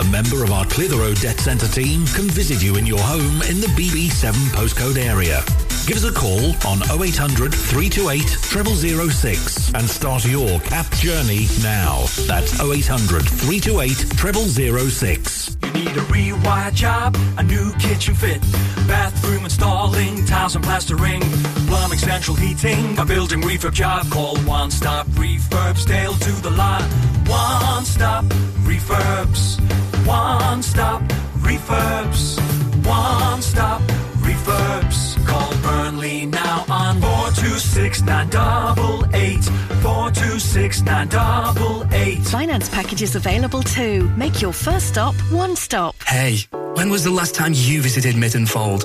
A member of our Clitheroe Debt Centre team can visit you in your home in the BB7 postcode area. Give us a call on 0800 328 0006 and start your CAP journey now. That's 0800 328 0006. You need a rewire job, a new kitchen fit, bathroom installing, tiles and plastering, plumbing, central heating, a building refurb job. Call One Stop Refurbs, Dale to the lot. One Stop Refurbs. One Stop Refurbs. One Stop Refurbs. Call Burnley now on 426 988. 426 988. Finance packages available too. Make your first stop one stop. Hey, when was the last time you visited Mytton Fold?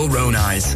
own eyes.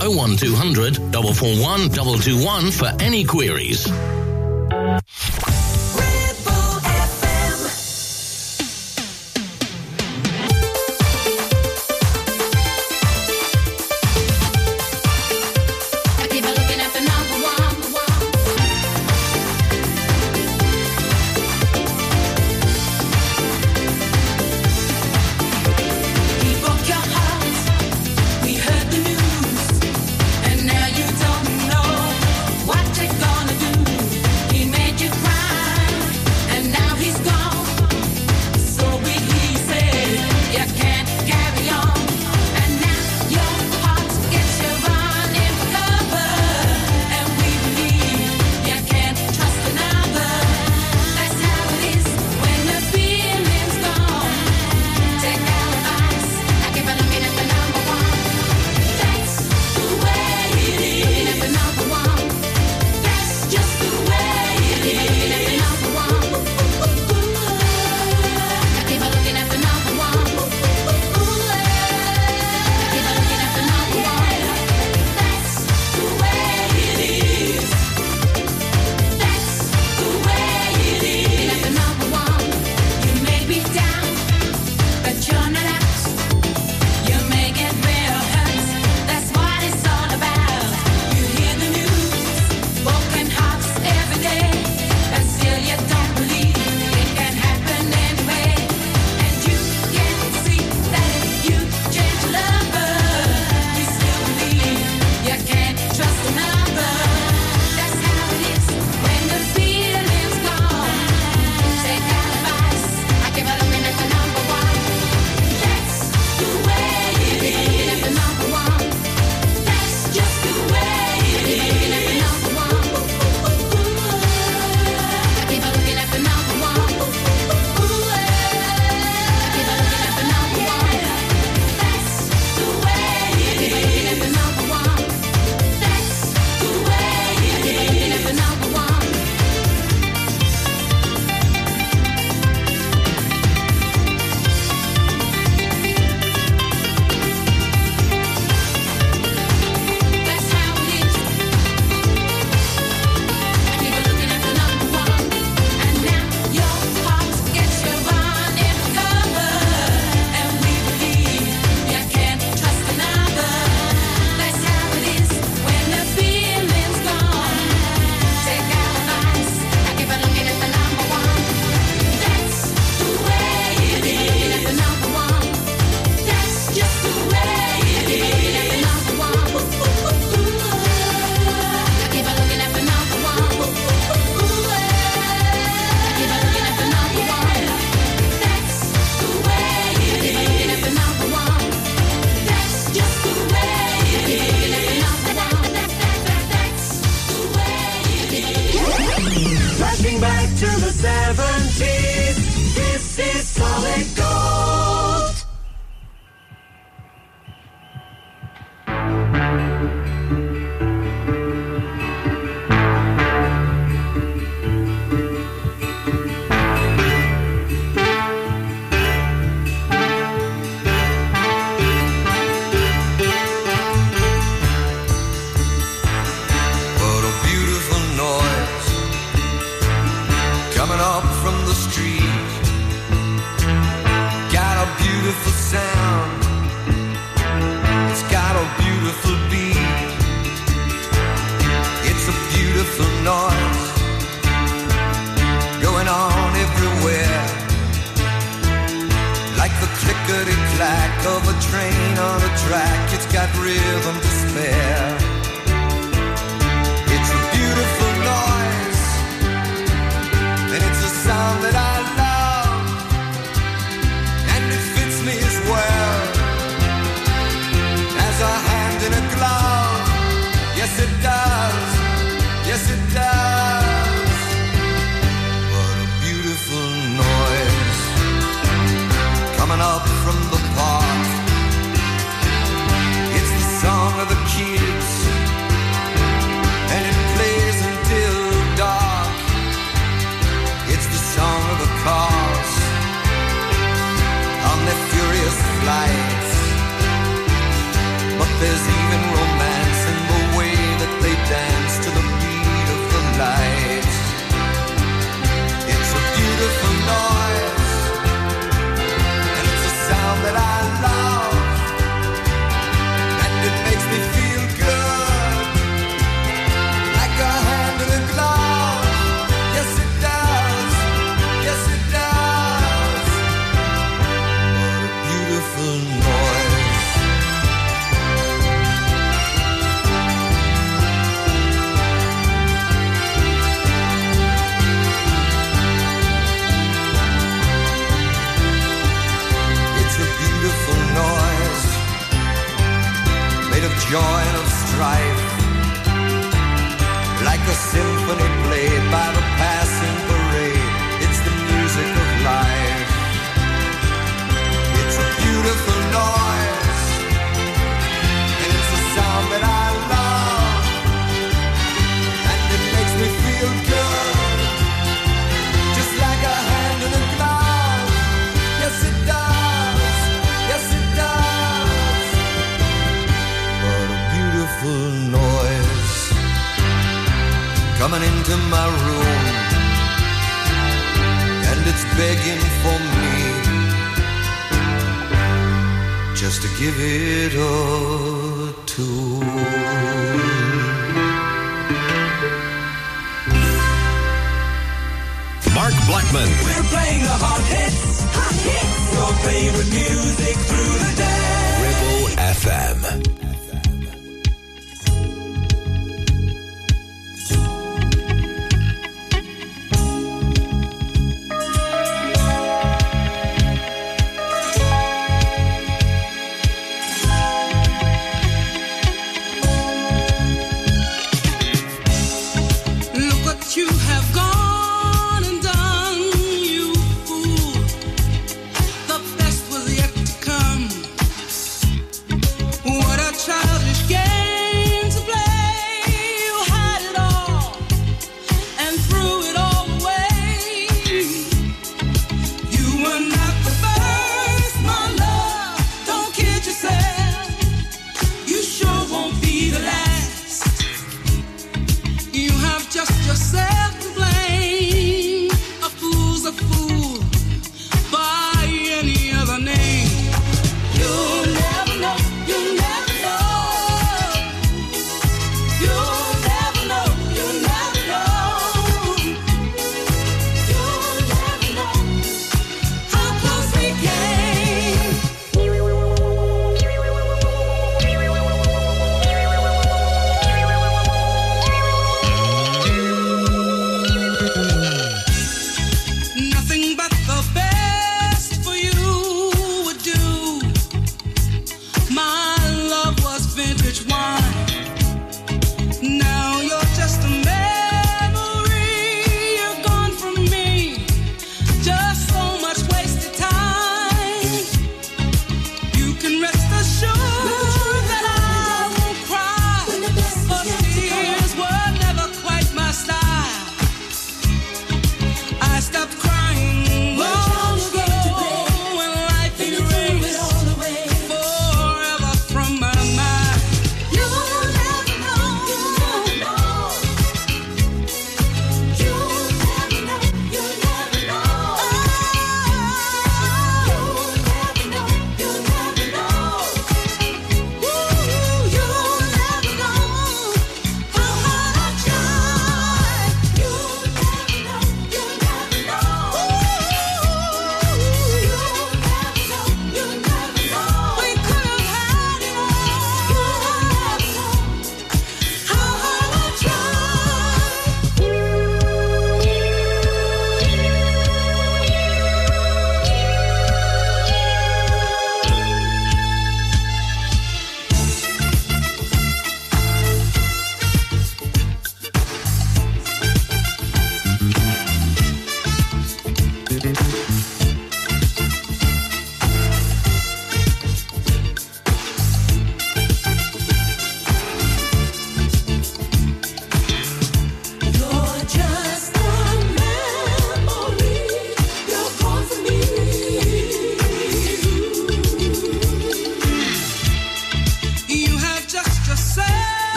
01200 441 221 for any queries.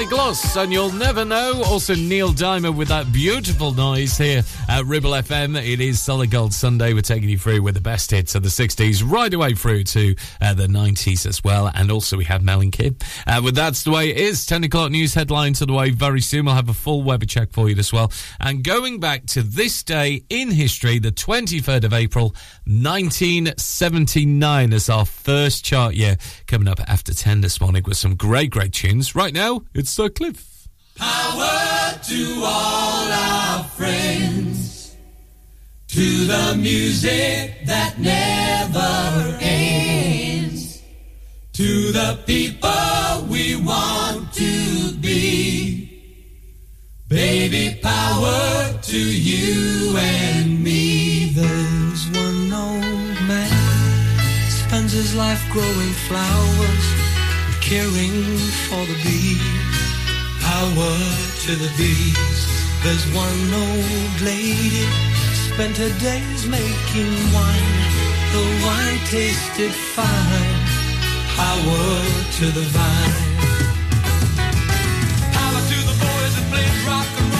High Gloss, and you'll never know. Also, Neil Diamond with that beautiful noise here at Ribble FM. It is Solid Gold Sunday. We're taking you through with the best hits of the 60s, right away through to uh, the 90s as well. And also, we have Mel and Kim. Uh, but that's the way it is. 10 o'clock news headlines on the way very soon. We'll have a full weather check for you as well. And going back to this day in history, the 23rd of April, 1979, is our first chart year coming up after 10 this morning with some great, great tunes. Right now, it's Sir Cliff. Power to all our friends, to the music that never ends, to the people we want to be. Baby, power to you and me. There's one old man spends his life growing flowers, caring for the bees. Power to the bees. There's one old lady spent her days making wine. The wine tasted fine. Power to the vine. Power to the boys that played rock and roll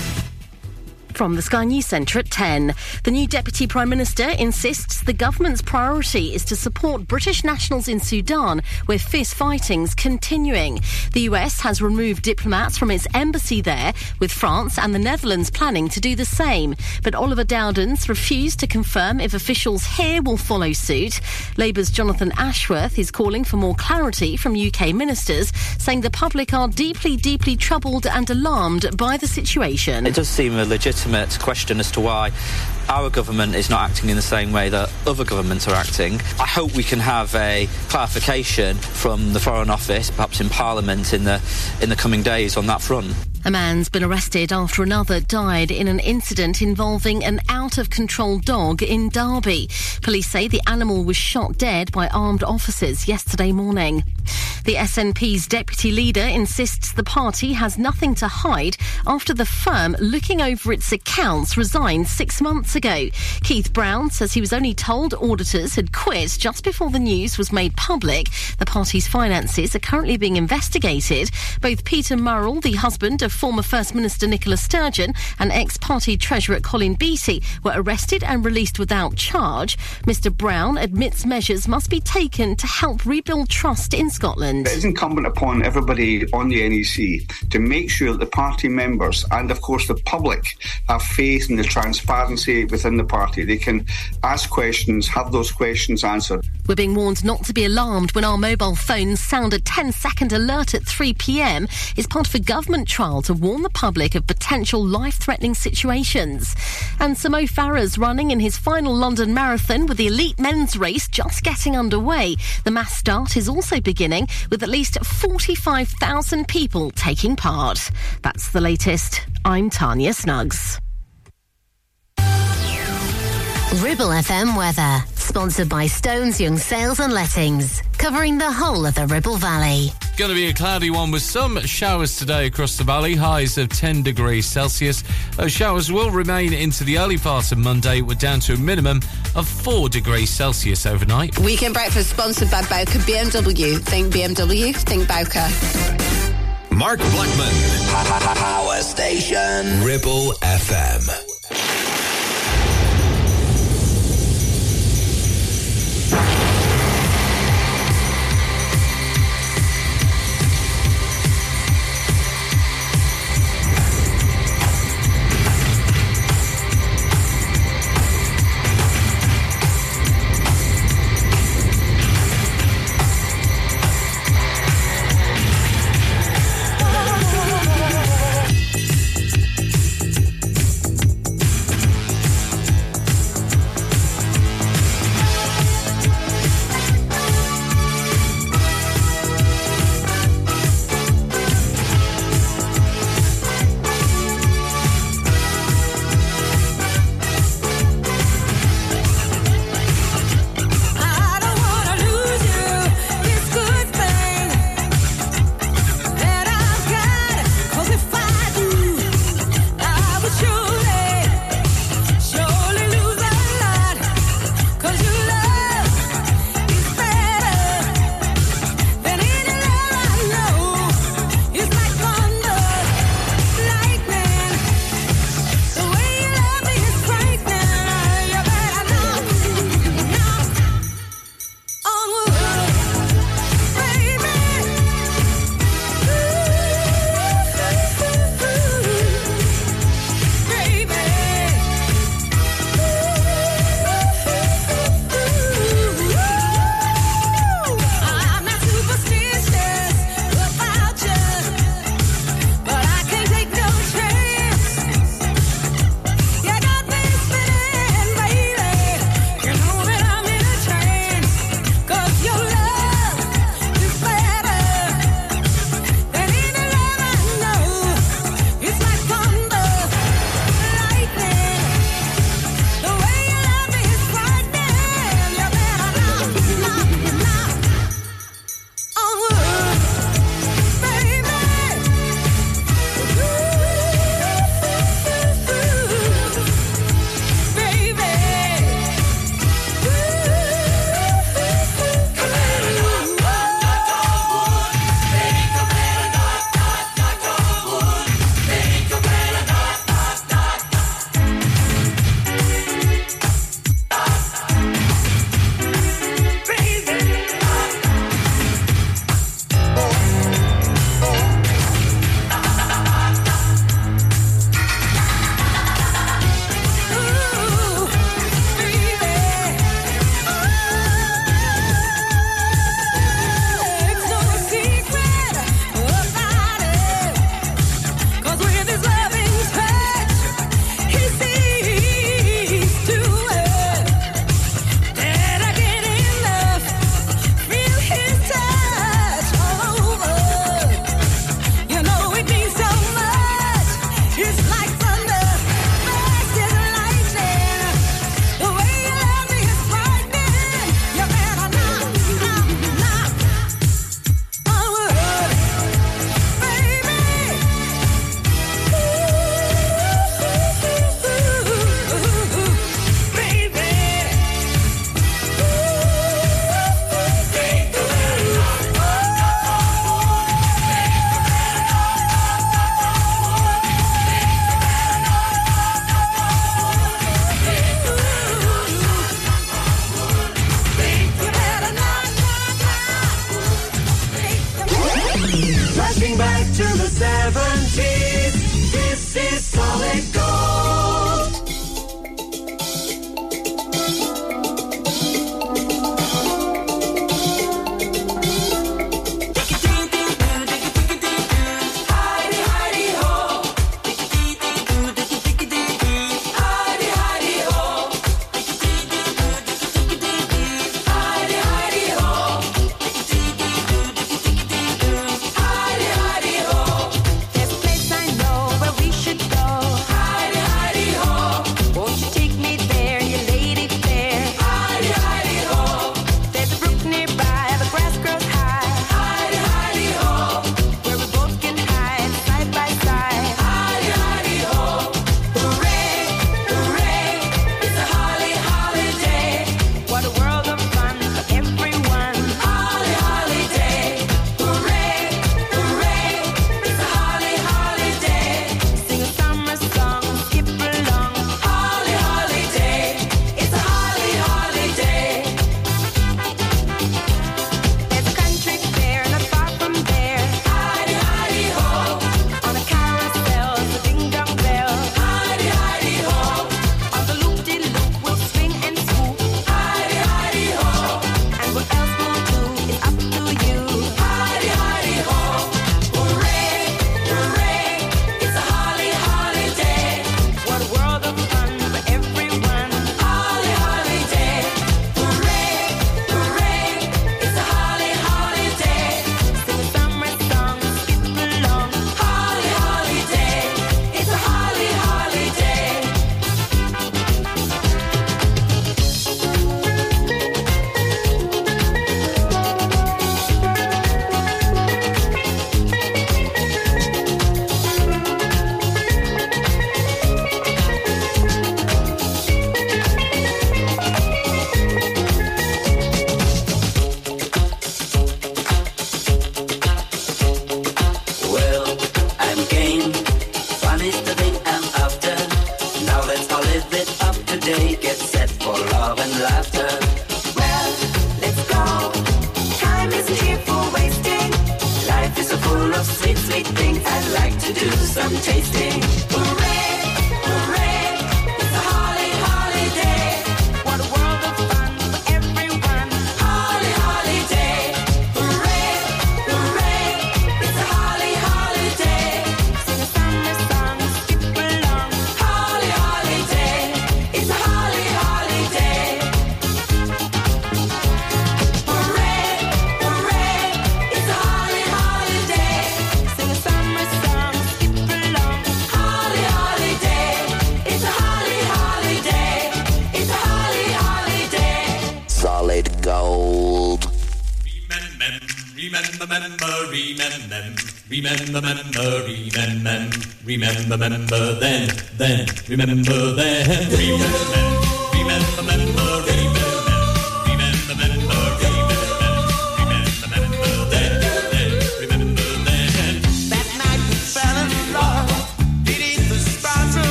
From the Sky News Centre at 10. The new Deputy Prime Minister insists the government's priority is to support British nationals in Sudan, where fierce fighting's continuing. The US has removed diplomats from its embassy there, with France and the Netherlands planning to do the same. But Oliver Dowden's refused to confirm if officials here will follow suit. Labour's Jonathan Ashworth is calling for more clarity from UK ministers, saying the public are deeply, deeply troubled and alarmed by the situation. It does seem a legitimate question as to why our government is not acting in the same way that other governments are acting. I hope we can have a clarification from the Foreign Office, perhaps in Parliament in the in the coming days on that front. A man's been arrested after another died in an incident involving an out of control dog in Derby. Police say the animal was shot dead by armed officers yesterday morning. The SNP's deputy leader insists the party has nothing to hide after the firm looking over its accounts resigned six months ago. Keith Brown says he was only told auditors had quit just before the news was made public. The party's finances are currently being investigated. Both Peter Murrell, the husband of former First Minister Nicola Sturgeon, and ex-party treasurer Colin Beattie were arrested and released without charge. Mr Brown admits measures must be taken to help rebuild trust in Scotland. It is incumbent upon everybody on the NEC to make sure that the party members and, of course, the public have faith in the transparency within the party. They can ask questions, have those questions answered. We're being warned not to be alarmed when our mobile phones sound a 10 second alert at 3 pm. It's part of a government trial to warn the public of potential life threatening situations. And Sir Mo Farah's running in his final London marathon with the elite men's race just getting underway. The mass start is also beginning with at least 45,000 people taking part. That's the latest. I'm Tanya Snuggs. Ribble FM weather, sponsored by Stones Young Sales and Lettings, covering the whole of the Ribble Valley. Going to be a cloudy one with some showers today across the valley, highs of 10 degrees Celsius. Those showers will remain into the early part of Monday, we're down to a minimum of 4 degrees Celsius overnight. Weekend breakfast sponsored by Bowker BMW. Think BMW, think Bowker. Mark Blackman. Power station. Ribble FM.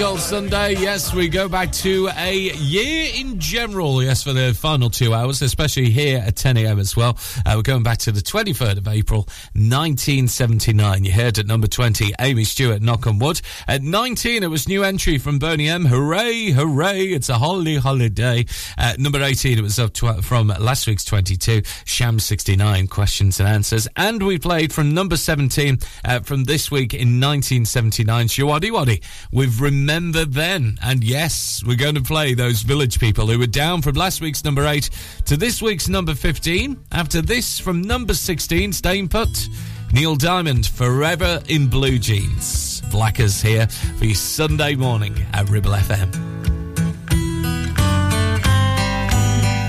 Gold Sunday. Yes, we go back to a year in general. Yes, for the final two hours, especially here at 10 a.m. as well. Uh, we're going back to the 23rd of April, 1979. You heard at number 20, Amy Stewart, Knock on Wood. At 19, it was new entry from Boney M. Hooray, hooray, it's a holy holiday. At number 18, it was up from last week's 22, Sham 69, Questions and Answers. And we played from number 17 uh, from this week in 1979, Showaddywaddy. We've remembered Then. And yes, we're going to play those village people who were down from last week's number 8 to this week's number 15. After this, from number 16, staying put, Neil Diamond, Forever in Blue Jeans. Blackers here for your Sunday morning at Ribble FM.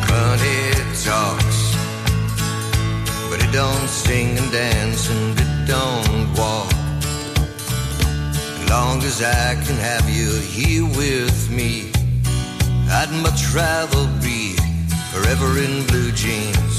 Money talks, but it don't sing and dance and it don't walk. Long as I can have you here with me, I'd much rather be forever in blue jeans.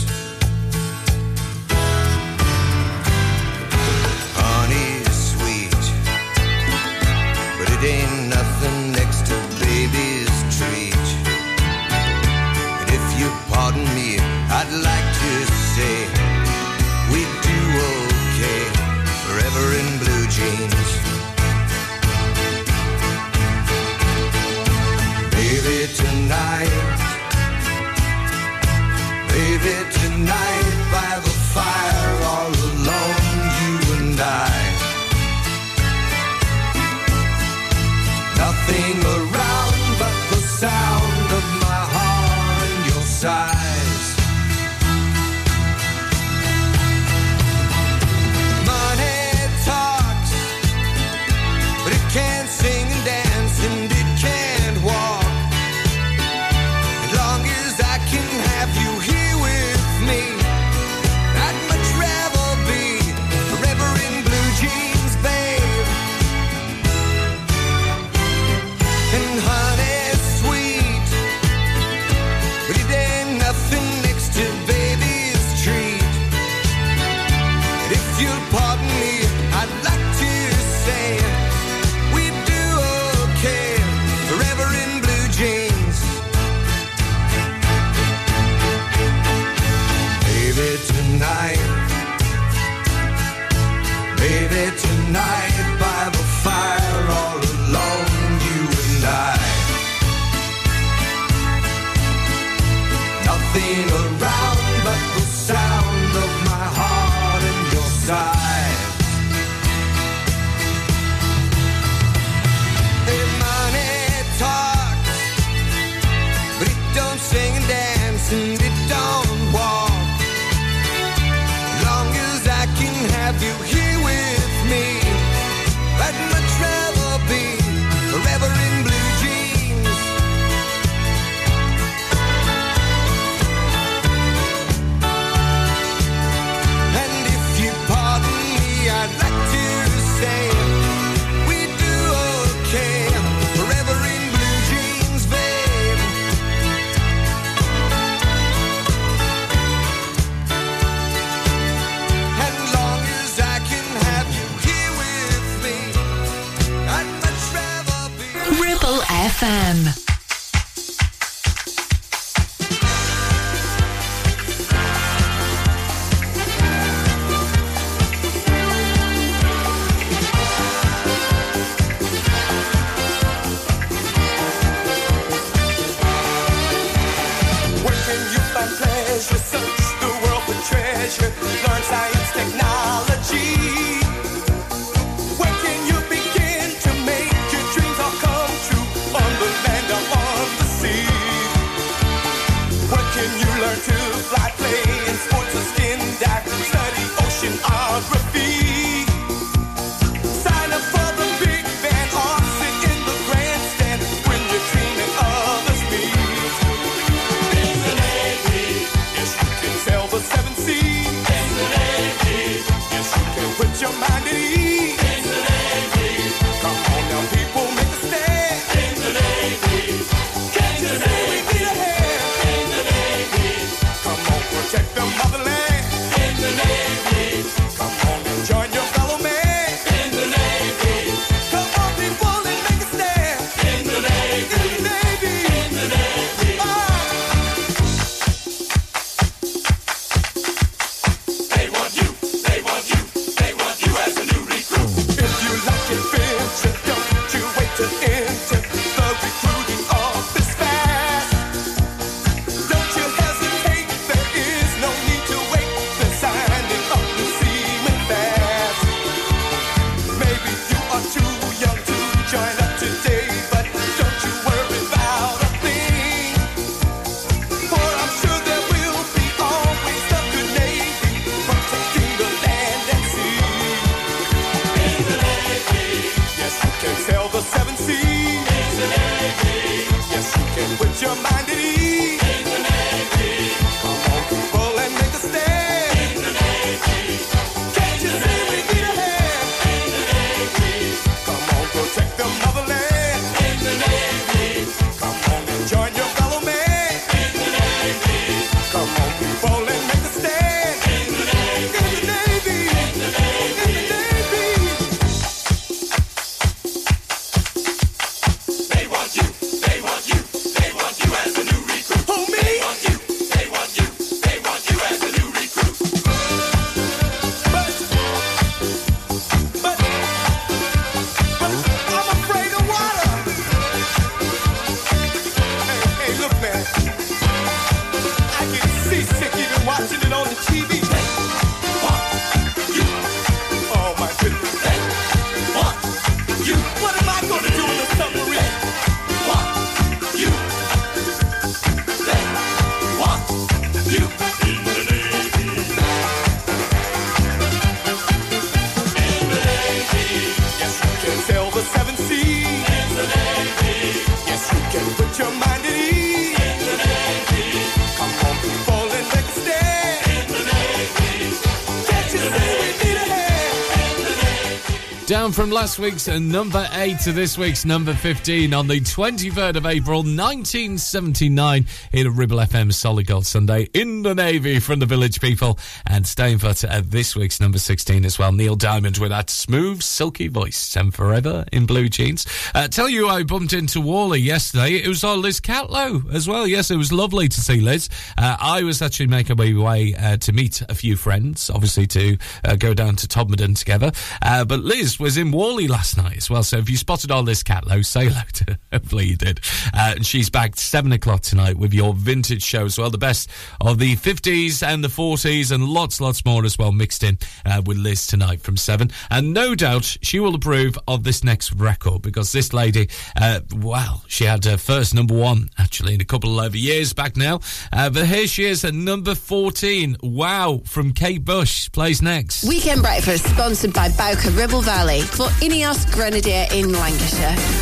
Down from last week's number 8 to this week's number 15 on the 23rd of April 1979 in a Ribble FM Solid Gold Sunday in the Navy from the Village People and put at this week's number 16 as well. Neil Diamond with that smooth, silky voice and forever in blue jeans. Uh, tell you I bumped into Whalley yesterday. It was on Liz Catlow as well. Yes, it was lovely to see Liz. Uh, I was actually making my way uh, to meet a few friends, obviously to uh, go down to Todmorden together. Uh, but Liz was in Whalley last night as well. So if you spotted all this Catlow, say hello to her. Hopefully you did. Uh, and she's back seven o'clock tonight with your vintage show as well. The best of the 50s and the 40s and lots, lots more as well mixed in uh, with Liz tonight from seven. And no doubt she will approve of this next record because this lady, uh, well, she had her first number one actually in a couple of years back now. Uh, but here she is at number 14. Wow, from Kate Bush plays next. Weekend Breakfast sponsored by Bowker Ribble Valley for Ineos Grenadier in Lancashire.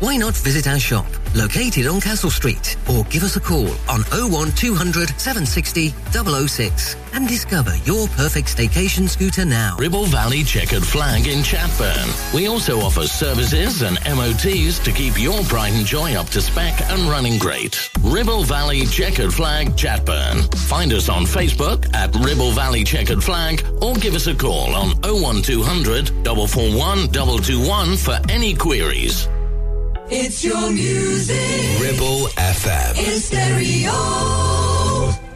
Why not visit our shop, located on Castle Street, or give us a call on 01200 760 006 and discover your perfect staycation scooter now. Ribble Valley Checkered Flag in Chatburn. We also offer services and MOTs to keep your pride and joy up to spec and running great. Ribble Valley Checkered Flag Chatburn. Find us on Facebook at Ribble Valley Checkered Flag or give us a call on 01200 441 221 for any queries. It's your music. Ribble FM. In stereo.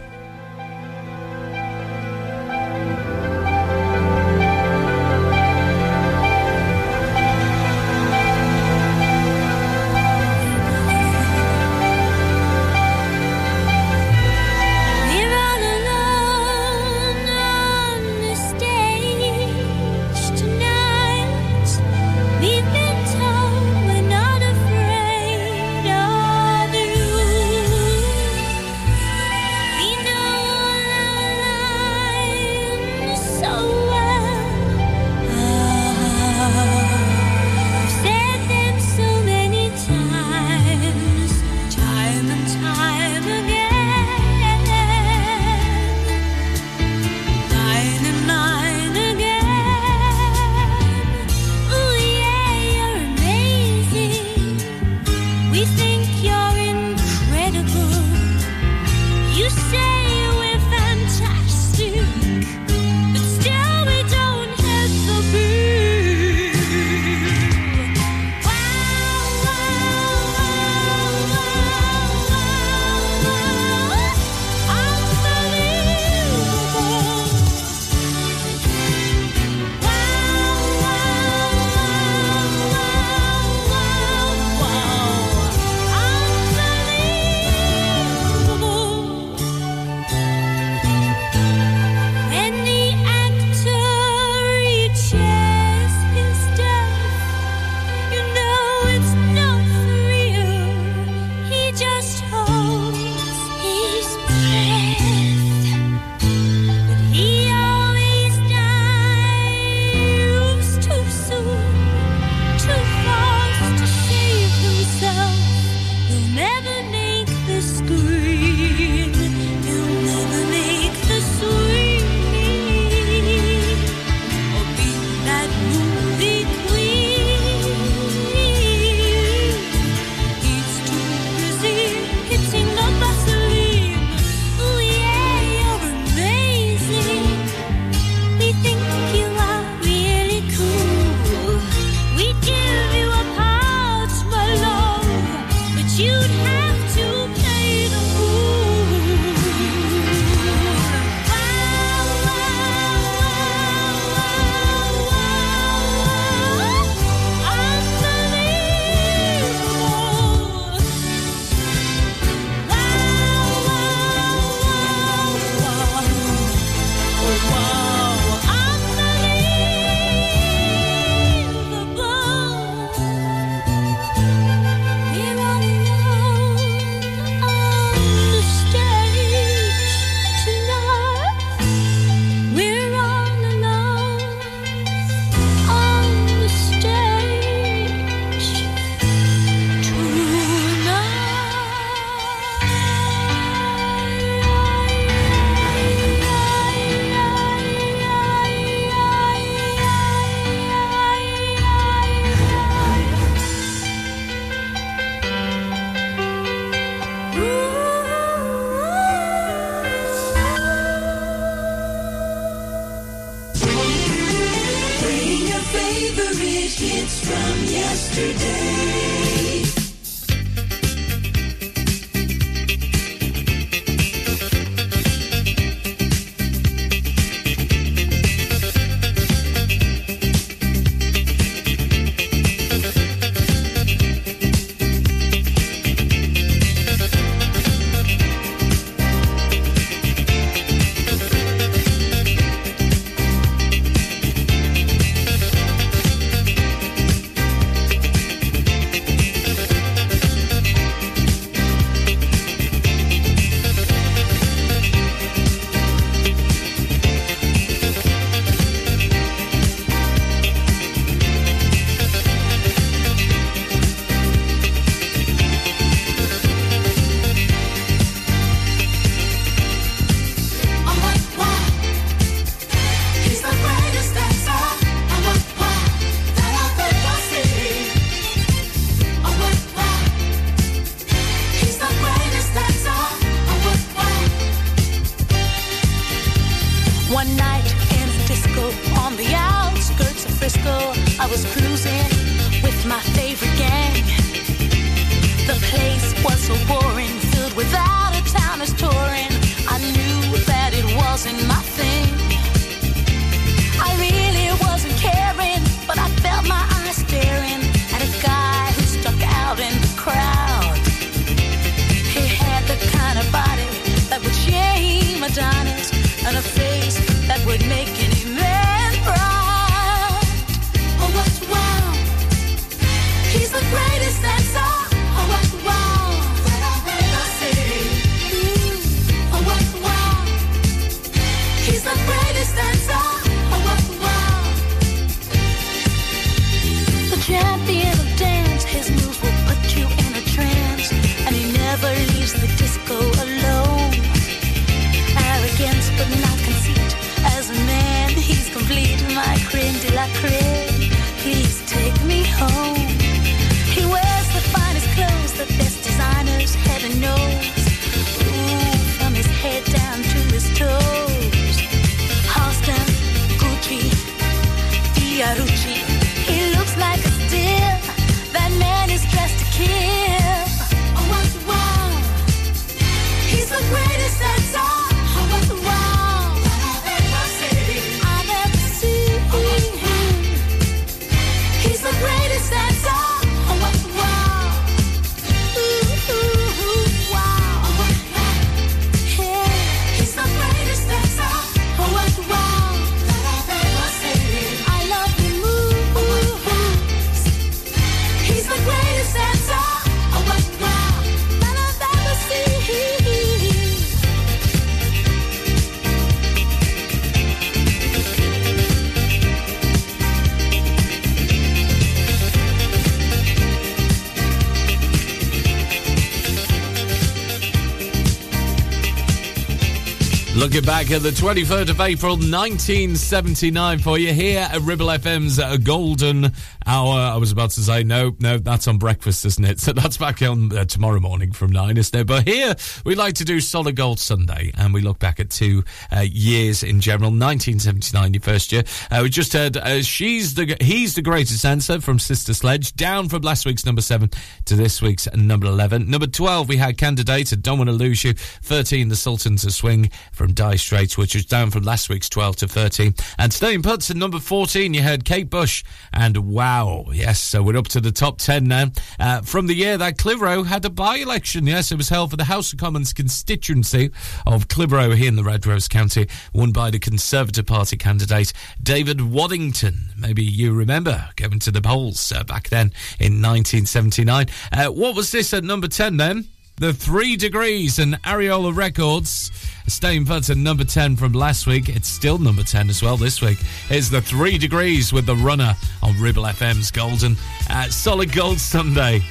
Looking back at the 23rd of April 1979 for you here at Ribble FM's uh, Golden Hour. I was about to say, no, no, that's on breakfast, isn't it? So that's back on uh, tomorrow morning from 9, isn't it? But here we like to do Solid Gold Sunday and we look back at two uh, years in general. 1979, your first year. Uh, we just heard uh, She's the He's the Greatest Dancer from Sister Sledge, down from last week's number 7 to this week's number 11. Number 12, we had Kandidate, Don't Want to Lose You. 13, The Sultans of Swing from Dire Straits, which was down from last week's 12 to 13. And staying put at number 14, you heard Kate Bush and Wow. Yes, so we're up to the top 10 now. Uh, from the year that Clitheroe had a by-election. Yes, it was held for the House of Commons constituency of Clitheroe here in the Red Rose County, won by the Conservative Party candidate David Waddington. Maybe you remember going to the polls uh, back then in 1979. Uh, what was this at number 10 then? The Three Degrees and Ariola Records. Staying put at number 10 from last week. It's still number 10 as well this week. Is The Three Degrees with the runner on Ribble FM's Golden uh, Solid Gold Sunday.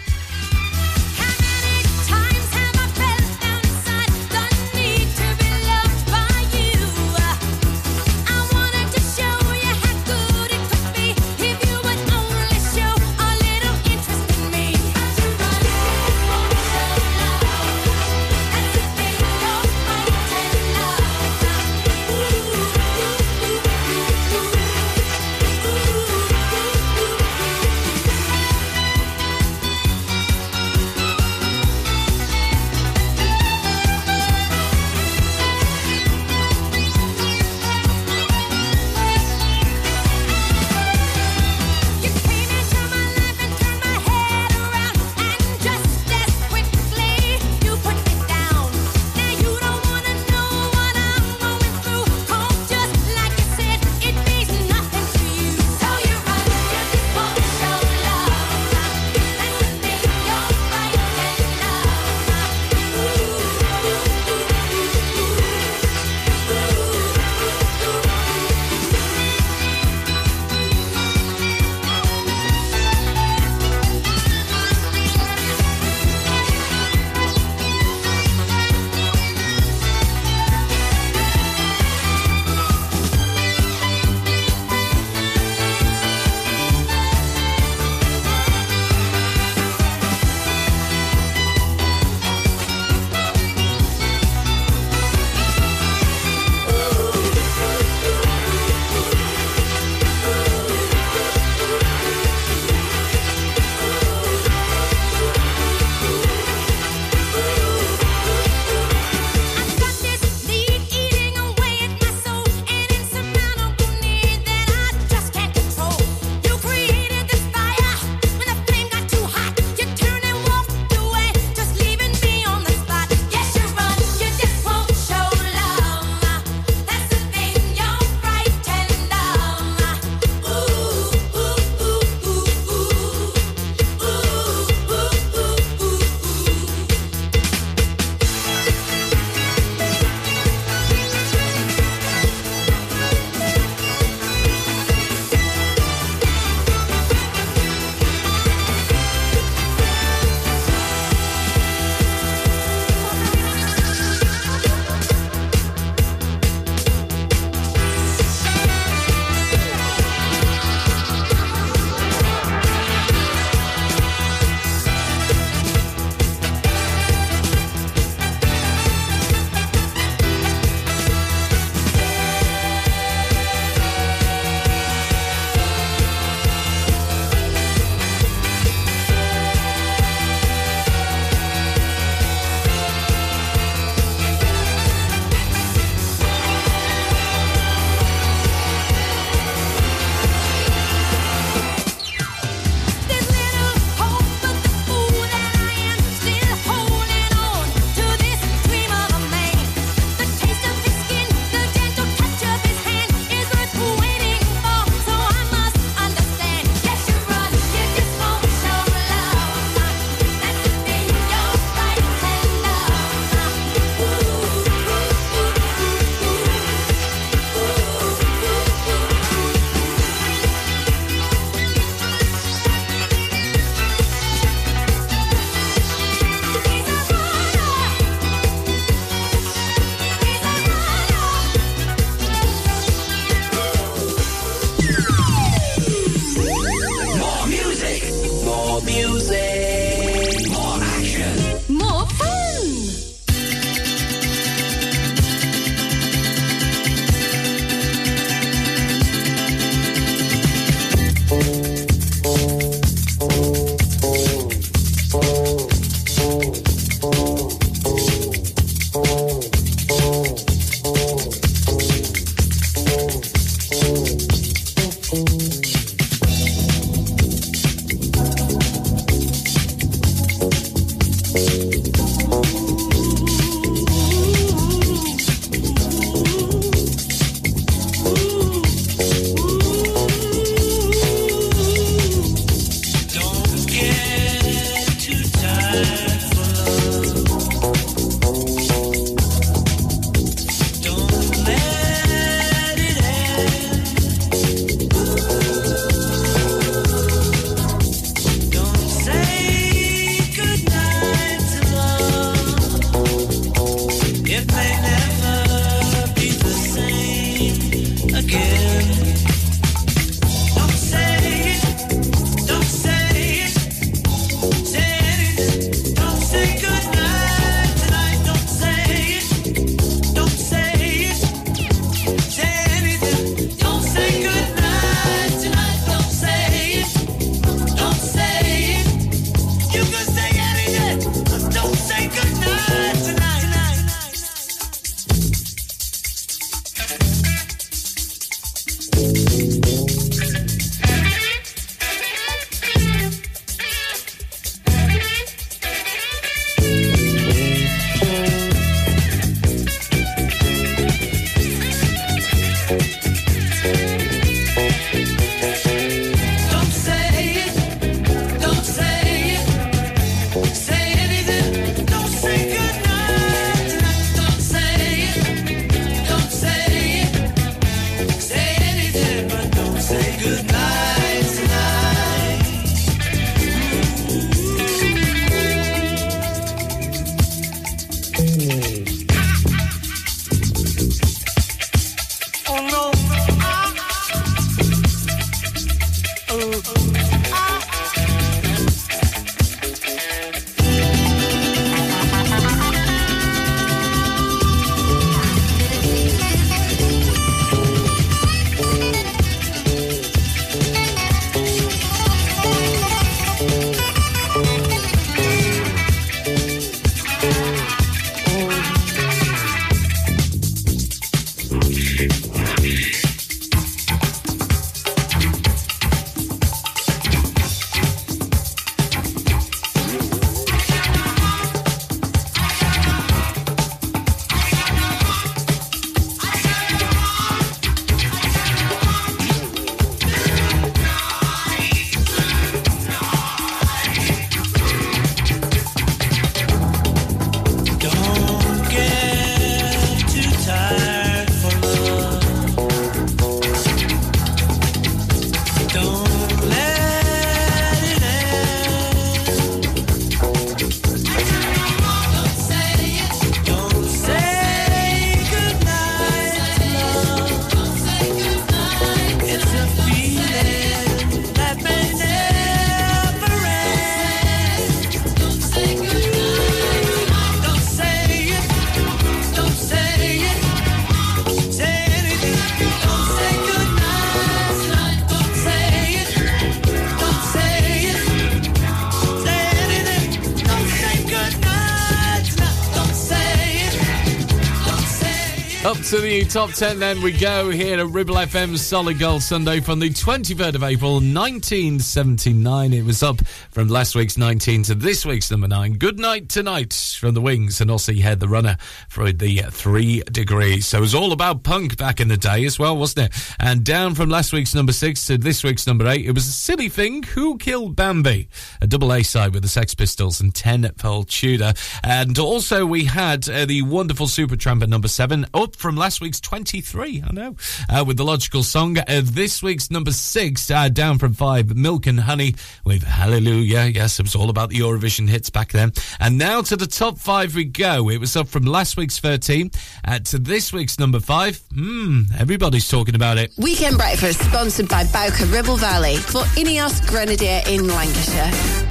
The top 10 then we go here at Ribble FM's Solid Gold Sunday from the 23rd of April 1979. It was up from last week's 19 to this week's number 9. Good night tonight from the Wings and Aussie Head, the runner for the 3 degrees. So it was all about punk back in the day as well, wasn't it? And down from last week's number 6 to this week's number 8, it was a silly thing. Who killed Bambi? A double A side with the Sex Pistols and Tenpole Tudor. And also we had uh, the wonderful Supertramp at number 7, up from last week's 23, I know, uh, with the logical song. Uh, this week's number 6, uh, down from 5, Milk and Honey with Hallelujah. Yes, it was all about the Eurovision hits back then. And now to the top 5 we go. It was up from last week's 13 uh, to this week's number 5. Hmm, everybody's talking about it. Weekend breakfast sponsored by Bowker Ribble Valley for Ineos Grenadier in Lancashire.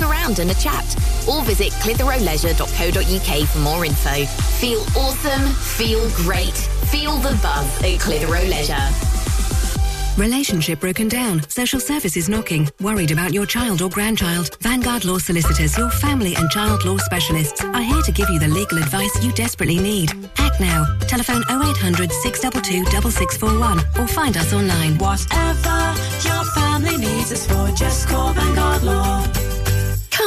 around and a chat. Or visit clitheroeleisure.co.uk for more info. Feel awesome, feel great, feel the buzz at Clitheroe Leisure. Relationship broken down. Social services knocking. Worried about your child or grandchild. Vanguard Law Solicitors, your family and child law specialists, are here to give you the legal advice you desperately need. Act now. Telephone 0800 622 6641 or find us online. Whatever your family needs us for, just call Vanguard Law.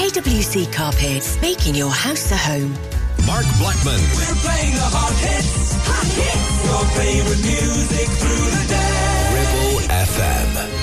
KWC Carpets, making your house a home. Mark Blackman. We're playing the hot hits. Hot hits. Your favorite music through the day. Ribble FM.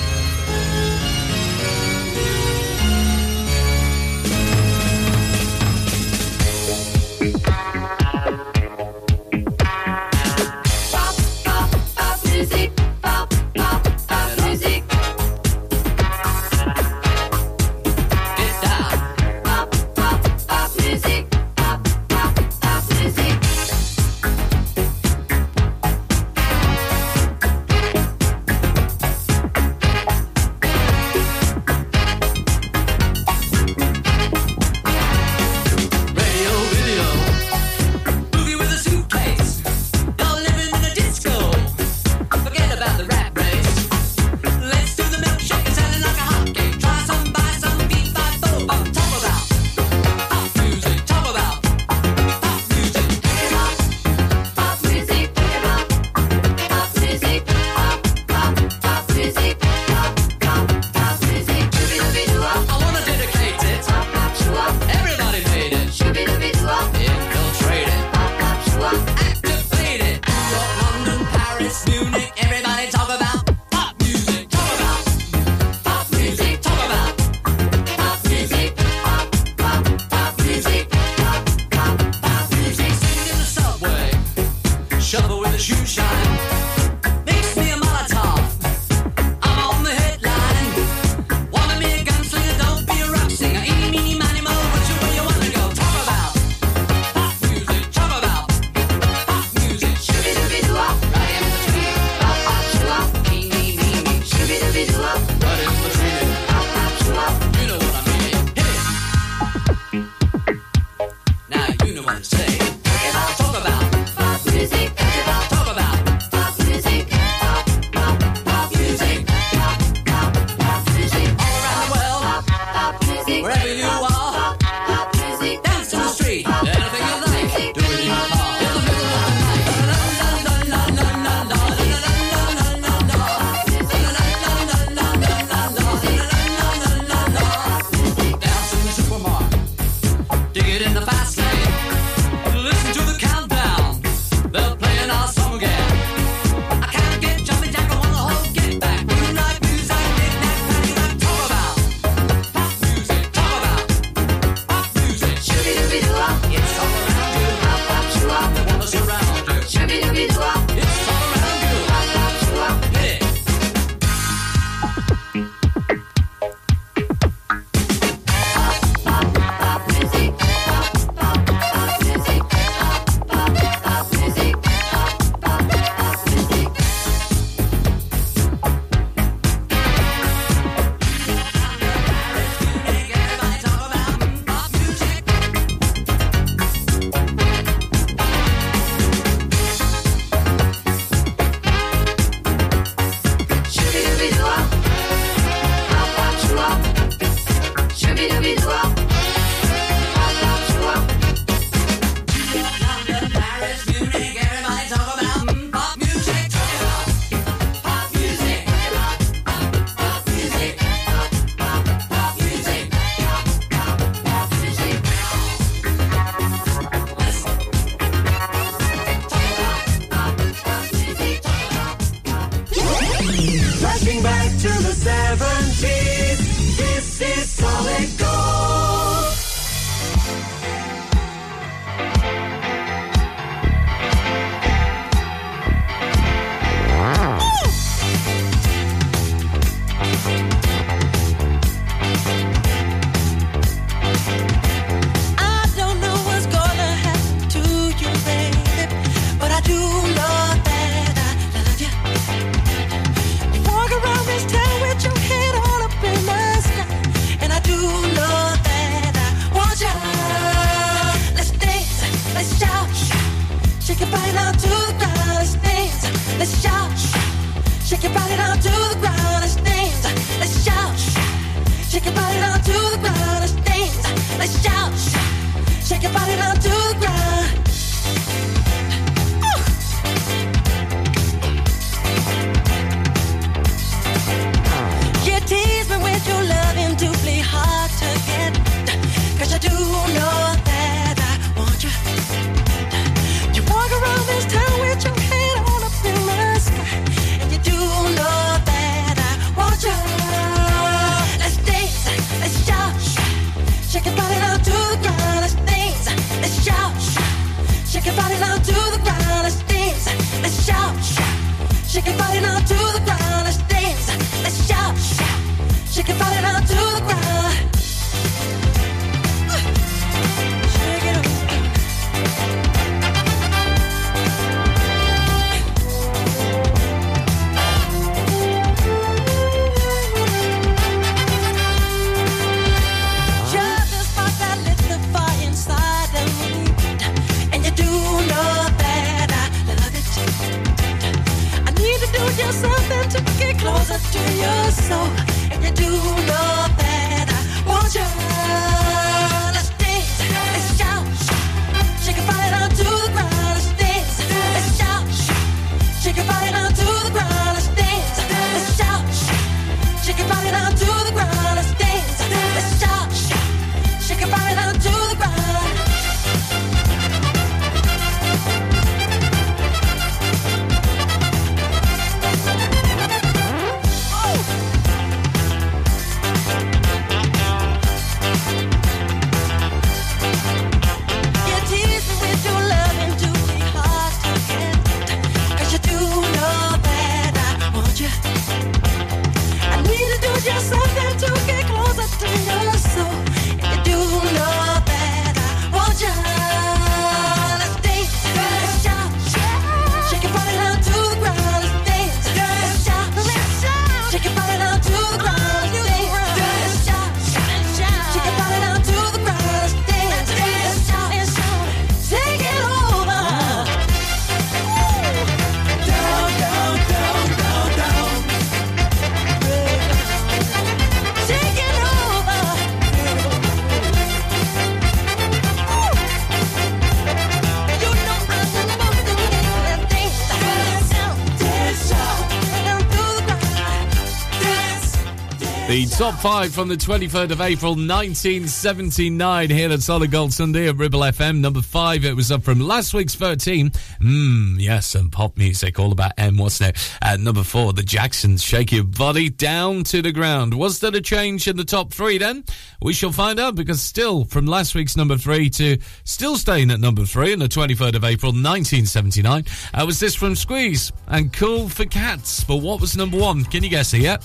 Top five from the 23rd of April 1979 here at Solid Gold Sunday at Ribble FM. Number five, it was up from last week's 13. Mmm, yes, some pop music, all about M, wasn't it? At number four, the Jacksons, Shake Your Body Down to the Ground. Was there a change in the top three then? We shall find out because still from last week's number three to still staying at number three on the 23rd of April 1979. Uh, was this from Squeeze and Cool for Cats. But what was number one? Can you guess it yet?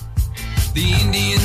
The Indians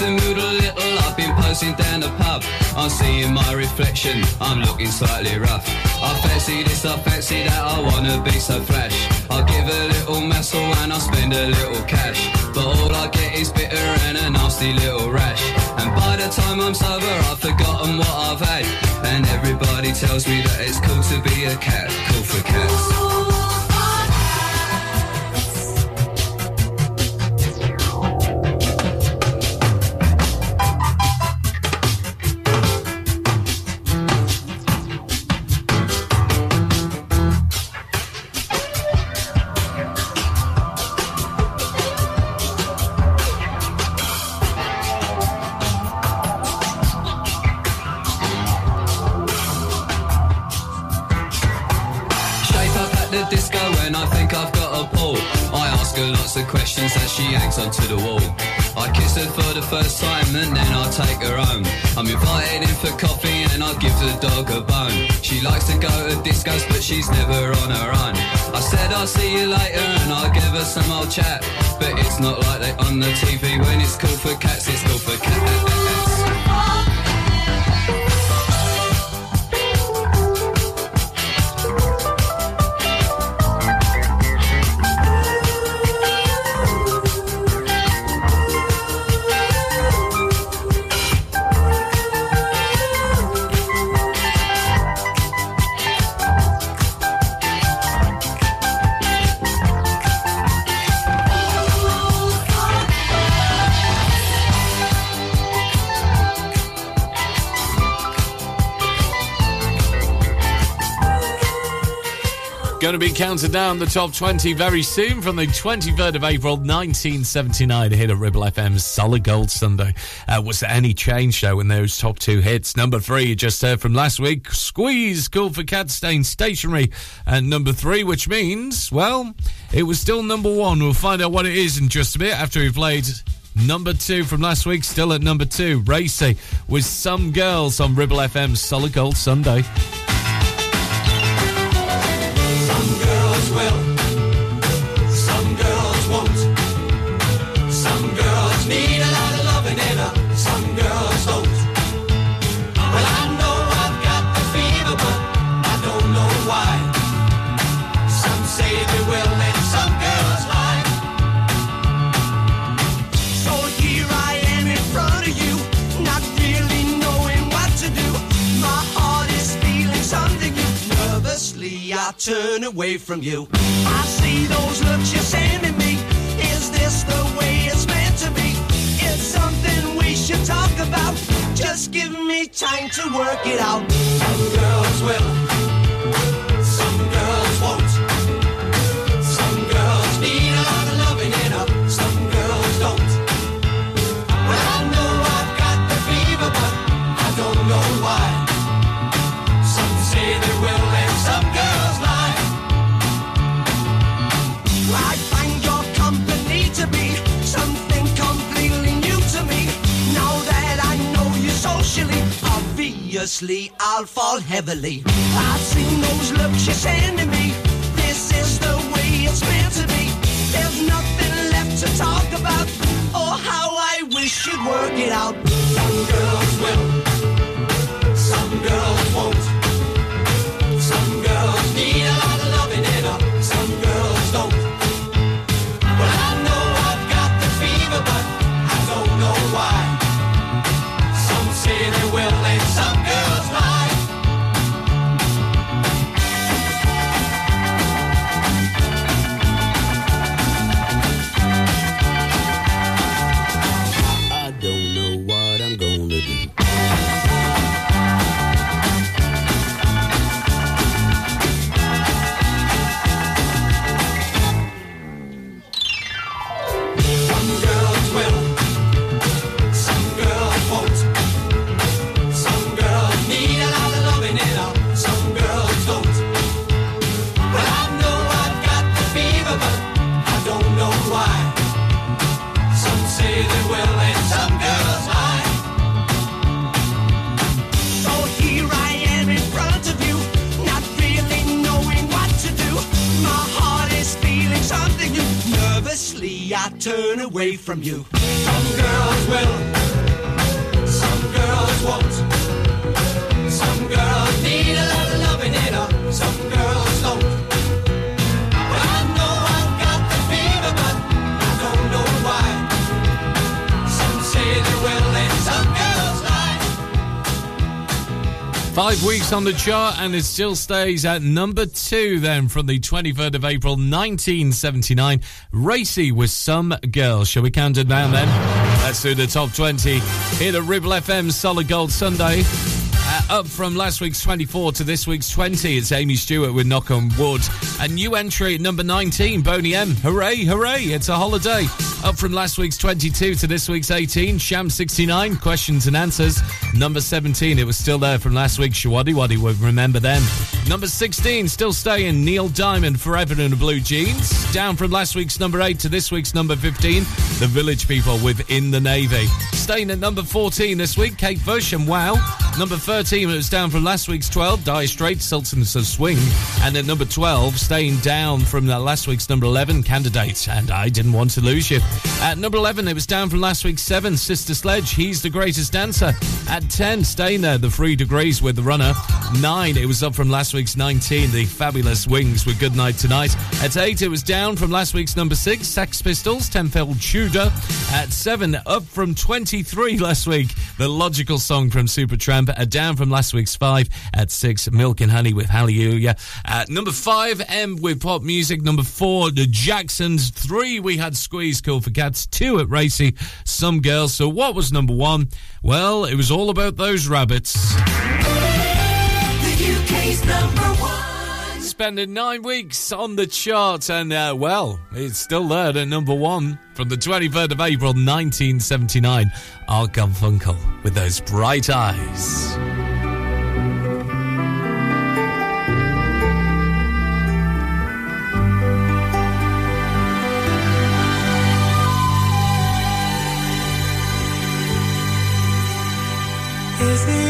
The mood a little, I've been posing down the pub. I'm seeing my reflection, I'm looking slightly rough. I fancy this, I fancy that, I wanna be so flash. I'll give a little muscle and I'll spend a little cash. But all I get is bitter and a nasty little rash. And by the time I'm sober, I've forgotten what I've had. And everybody tells me that it's cool to be a cat, cool for cats. Some old chat. But it's not like they on the TV when it's cool for cats, it's cool counted down the top 20 very soon from the 23rd of April 1979 here at Ribble FM's Solid Gold Sunday. Uh, was there any change though in those top two hits? Number three, you just heard from last week, Squeeze, Cool for Cat Stain Stationary. And number three, which means, well, it was still number one. We'll find out what it is in just a bit after we've played Number two from last week, still at number two, Racey with Some Girls on Ribble FM's Solid Gold Sunday. I turn away from you. I see those looks you're sending me. Is this the way it's meant to be? It's something we should talk about. Just give me time to work it out. Some girls will, some girls won't. Obviously I'll fall heavily. I've seen those looks you're sending me. This is the way it's meant to be. There's nothing left to talk about. Oh, how I wish you'd work it out. Some girls will, some girls won't. Turn away from you. Some girls will, some girls won't. Some girls need a lot of loving and uh, some girls don't. Five weeks on the chart, and it still stays at number two. Then from the 23rd of April 1979, Racey with some girls. Shall we count it down then? Let's do the top 20 here at Ribble FM Solid Gold Sunday. Uh, up from last week's 24 to this week's 20, it's Amii Stewart with Knock on Wood. A new entry at number 19, Boney M. Hooray, hooray, it's a holiday. Up from last week's 22 to this week's 18, Sham 69, Questions and Answers. Number 17, it was still there from last week's Showaddywaddy, would remember them. Number 16, still staying, Neil Diamond, Forever in Blue Jeans. Down from last week's number 8 to this week's number 15, The Village People within the Navy. Staying at number 14 this week, Kate Bush and Wow. Number 13, it was down from last week's 12, Dire Straits, Sultans of Swing. And at number 12, staying down from that last week's number 11, Kandidates, and I Didn't Want to Lose You. At number 11, it was down from last week's 7, Sister Sledge, He's the Greatest Dancer. At 10, staying there, The Three Degrees with The Runner. 9, it was up from last week's 19, The Fabulous Wings with Good Night Tonight. At 8, it was down from last week's number 6, Sex Pistols, Tenpole Tudor. At 7, up from 23 last week, The Logical Song from Supertramp. Uh, down from last week's 5. At 6, Milk and Honey with Hallelujah. At number 5, M with Pop Music. Number 4, The Jacksons. 3, we had Squeeze Cool for Cats. 2 at Racey, Some Girls. So what was number 1? Well, it was all about those rabbits. The UK's number one. Spending nine weeks on the chart, and uh, well, it's still there at number one from the 23rd of April 1979. Art Garfunkel with those bright eyes. Is it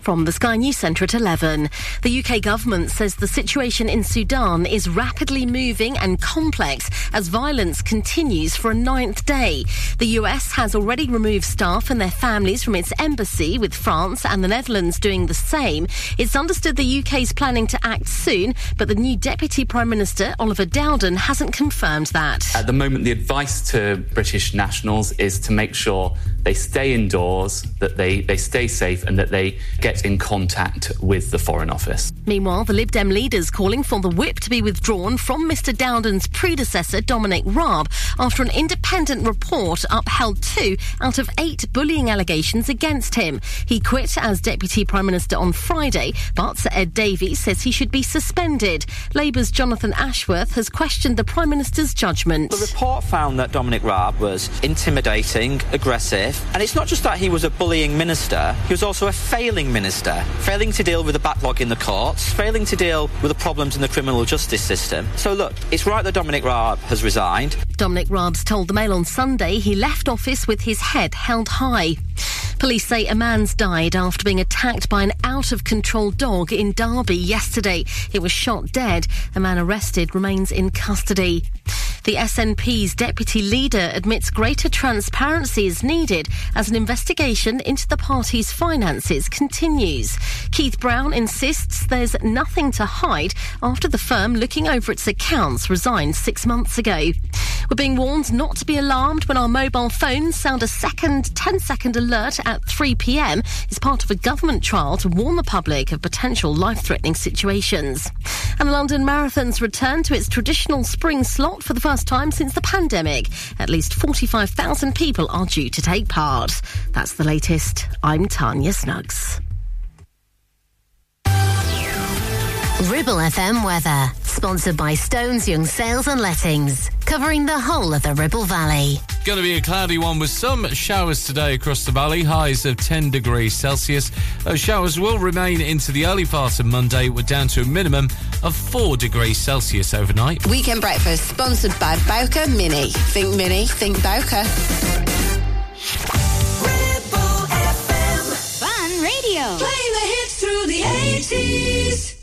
From the Sky News Centre at 11. The UK government says the situation in Sudan is rapidly moving and complex as violence continues for a ninth day. The US has already removed staff and their families from its embassy, with France and the Netherlands doing the same. It's understood the UK is planning to act soon, but the new Deputy Prime Minister, Oliver Dowden, hasn't confirmed that. At the moment, the advice to British nationals is to make sure they stay indoors, that they, they stay safe, and that they get in contact with the Foreign Office. Meanwhile, the Lib Dem leaders calling for the whip to be withdrawn from Mr Dowden's predecessor, Dominic Raab, after an independent report upheld two out of eight bullying allegations against him. He quit as Deputy Prime Minister on Friday, but Sir Ed Davies says he should be suspended. Labour's Jonathan Ashworth has questioned the Prime Minister's judgment. The report found that Dominic Raab was intimidating, aggressive, and it's not just that he was a bullying minister, he was also a failing minister, failing to deal with the backlog in the courts, failing to deal with the problems in the criminal justice system. So look, it's right that Dominic Raab has resigned. Dominic Raab's told the Mail on Sunday he left office with his head held high. Police say a man's died after being attacked by an out of control dog in Derby yesterday. He was shot dead. A man arrested remains in custody. The SNP's deputy leader admits greater transparency is needed as an investigation into the party's finances continues. Keith Brown insists there's nothing to hide after the firm looking over its accounts resigned six months ago. We're being warned not to be alarmed when our mobile phones sound a second 10 second alert at 3 pm. It's part of a government trial to warn the public of potential life threatening situations. And the London Marathon's returned to its traditional spring slot for the first time since the pandemic. At least 45,000 people are due to take part. That's the latest. I'm Tanya Snuggs. Ribble FM weather, sponsored by Stones Young Sales and Lettings, covering the whole of the Ribble Valley. Going to be a cloudy one with some showers today across the valley, highs of 10 degrees Celsius. Those showers will remain into the early part of Monday, we're down to a minimum of 4 degrees Celsius overnight. Weekend breakfast sponsored by Bowker Mini. Think Mini, think Bowker. Ribble FM. Fun radio. Playing the hits through the 80s.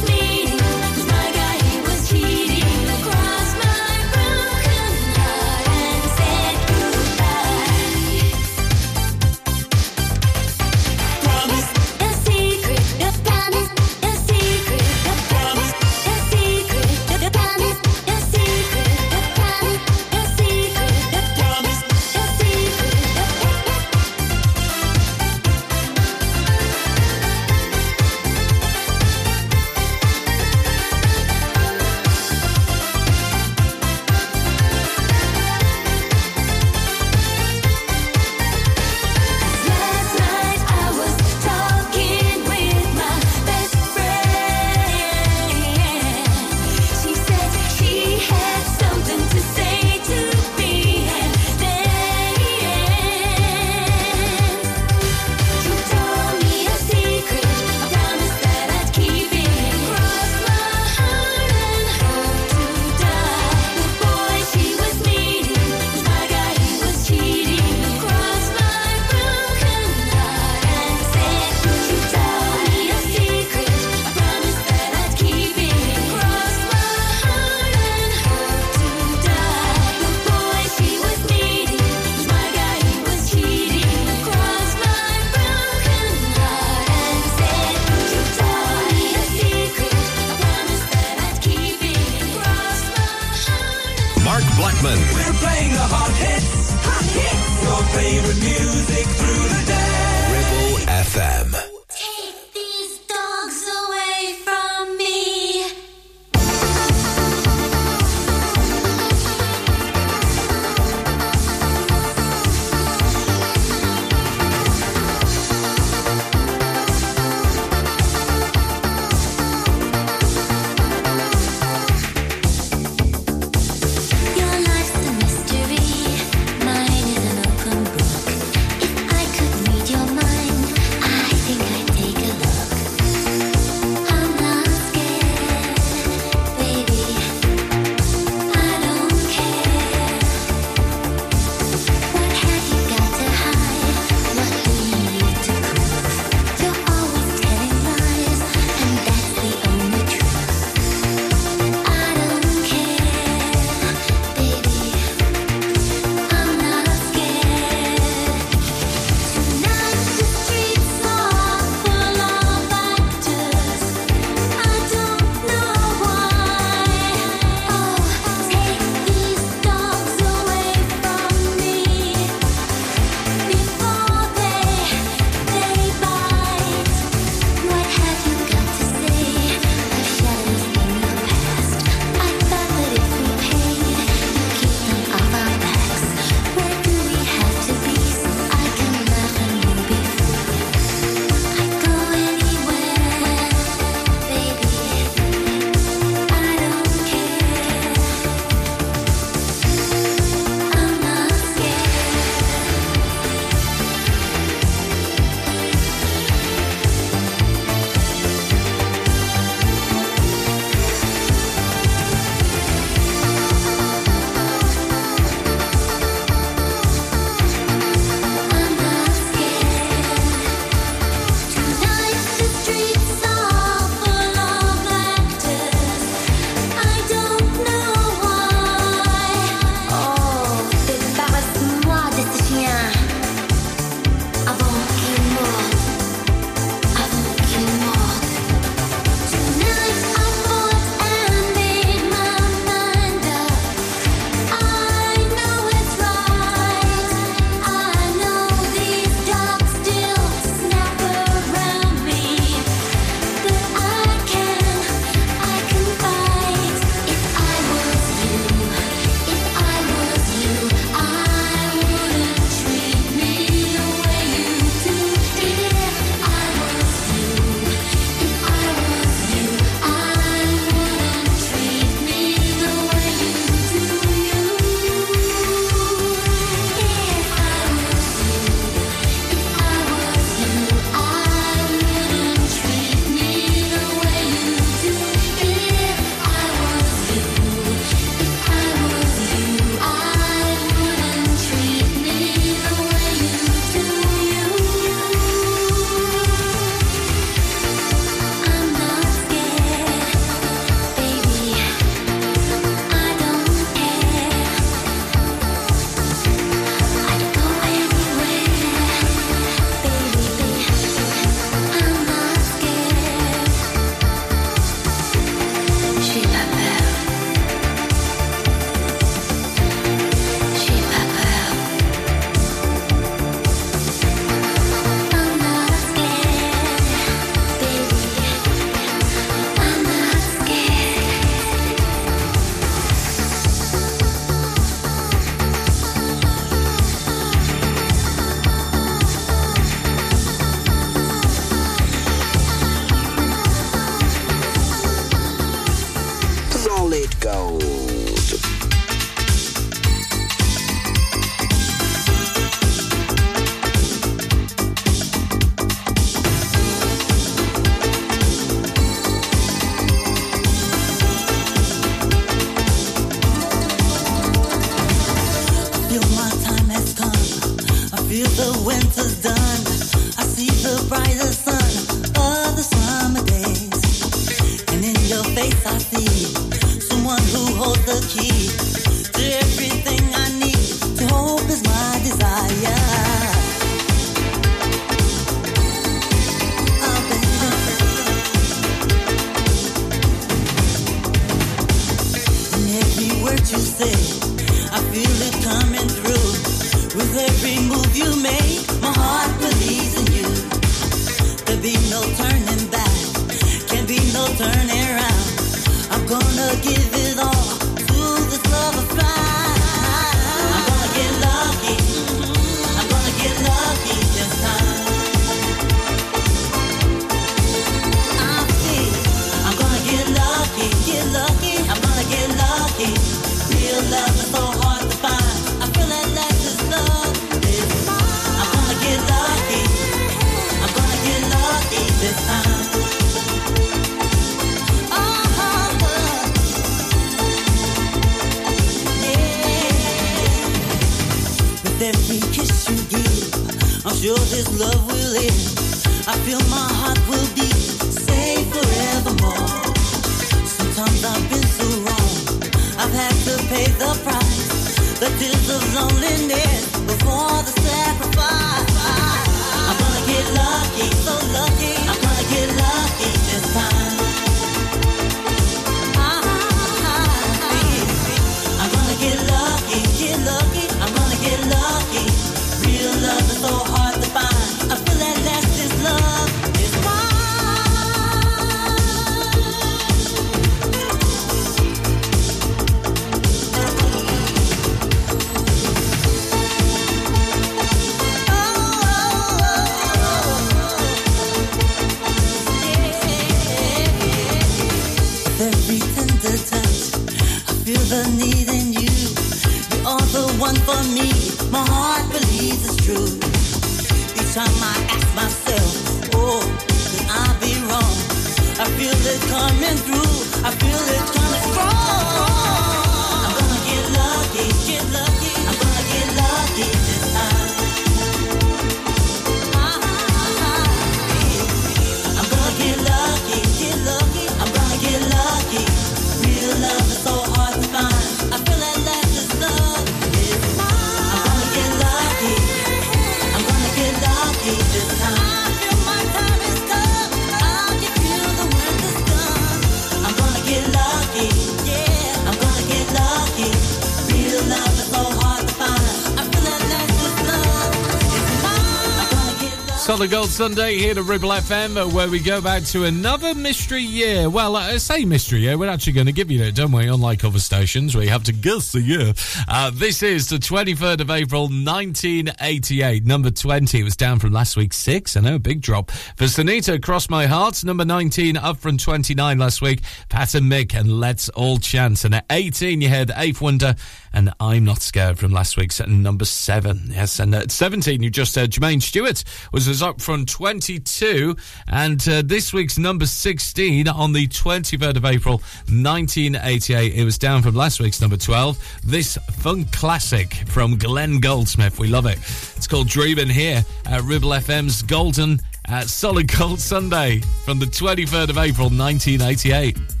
the Gold Sunday here to Ribble FM, where we go back to another mystery year. Well, I say mystery year, we're actually going to give you it, don't we? Unlike other stations where you have to guess the year. Uh, this is the 23rd of April, 1988. Number 20 it was down from last week's six. I know, big drop. For Sinitta, Cross My Heart. Number 19, up from 29 last week. Pat and Mick, and Let's All Chant. And at 18, you had Eighth Wonder and I'm Not Scared from last week's number seven. Yes, and at 17, you just heard Jermaine Stewart was, up from 22, and uh, this week's number 16 on the 23rd of April 1988. It was down from last week's number 12. This funk classic from Glenn Goldsmith. We love it. It's called Dreamin' here at Ribble FM's Golden at Solid Gold Sunday from the 23rd of April 1988.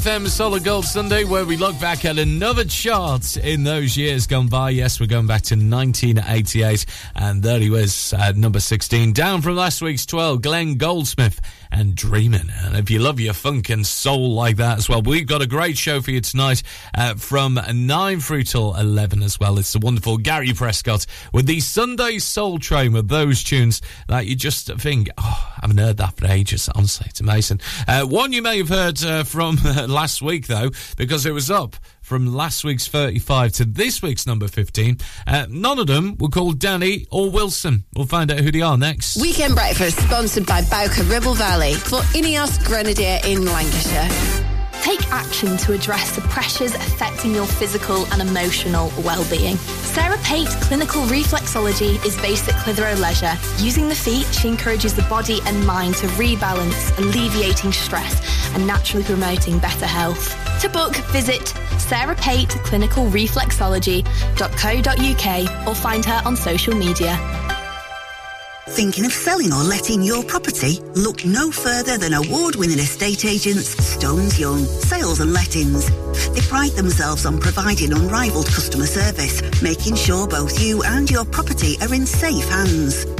FM Solid Gold Sunday, where we look back at another chart in those years gone by. Yes, we're going back to 1988, and there he was at number 16, down from last week's 12, Glenn Goldsmith and Dreamin'. And if you love your funk and soul like that as well, we've got a great show for you tonight uh, from 9 through till 11 as well. It's the wonderful Gary Prescott with the Sunday Soul Train with those tunes that you just think, haven't heard that for ages. Honestly, it's amazing. Uh, one you may have heard uh, from last week, though, because it was up from last week's 35 to this week's number 15. Uh, none of them were called Danny or Wilson. We'll find out who they are next. Weekend Breakfast sponsored by Bowker Ribble Valley for Ineos Grenadier in Lancashire. Take action to address the pressures affecting your physical and emotional well-being. Sarah Pate Clinical Reflexology is based at Clitheroe Leisure. Using the feet, she encourages the body and mind to rebalance, alleviating stress and naturally promoting better health. To book, visit Sarah Pate Clinical Reflexology.co.uk or find her on social media. Thinking of selling or letting your property? Look no further than award-winning estate agents Stones Young Sales and Lettings. They pride themselves on providing unrivaled customer service, making sure both you and your property are in safe hands.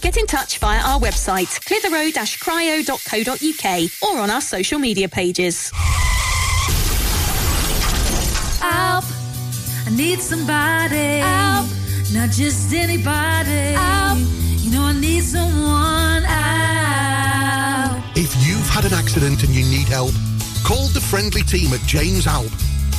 Get in touch via our website, clitheroe-cryo.co.uk or on our social media pages. Help! I need somebody. Help! Not just anybody. Help! You know I need someone. Help! If you've had an accident and you need help, call the friendly team at James Alpe.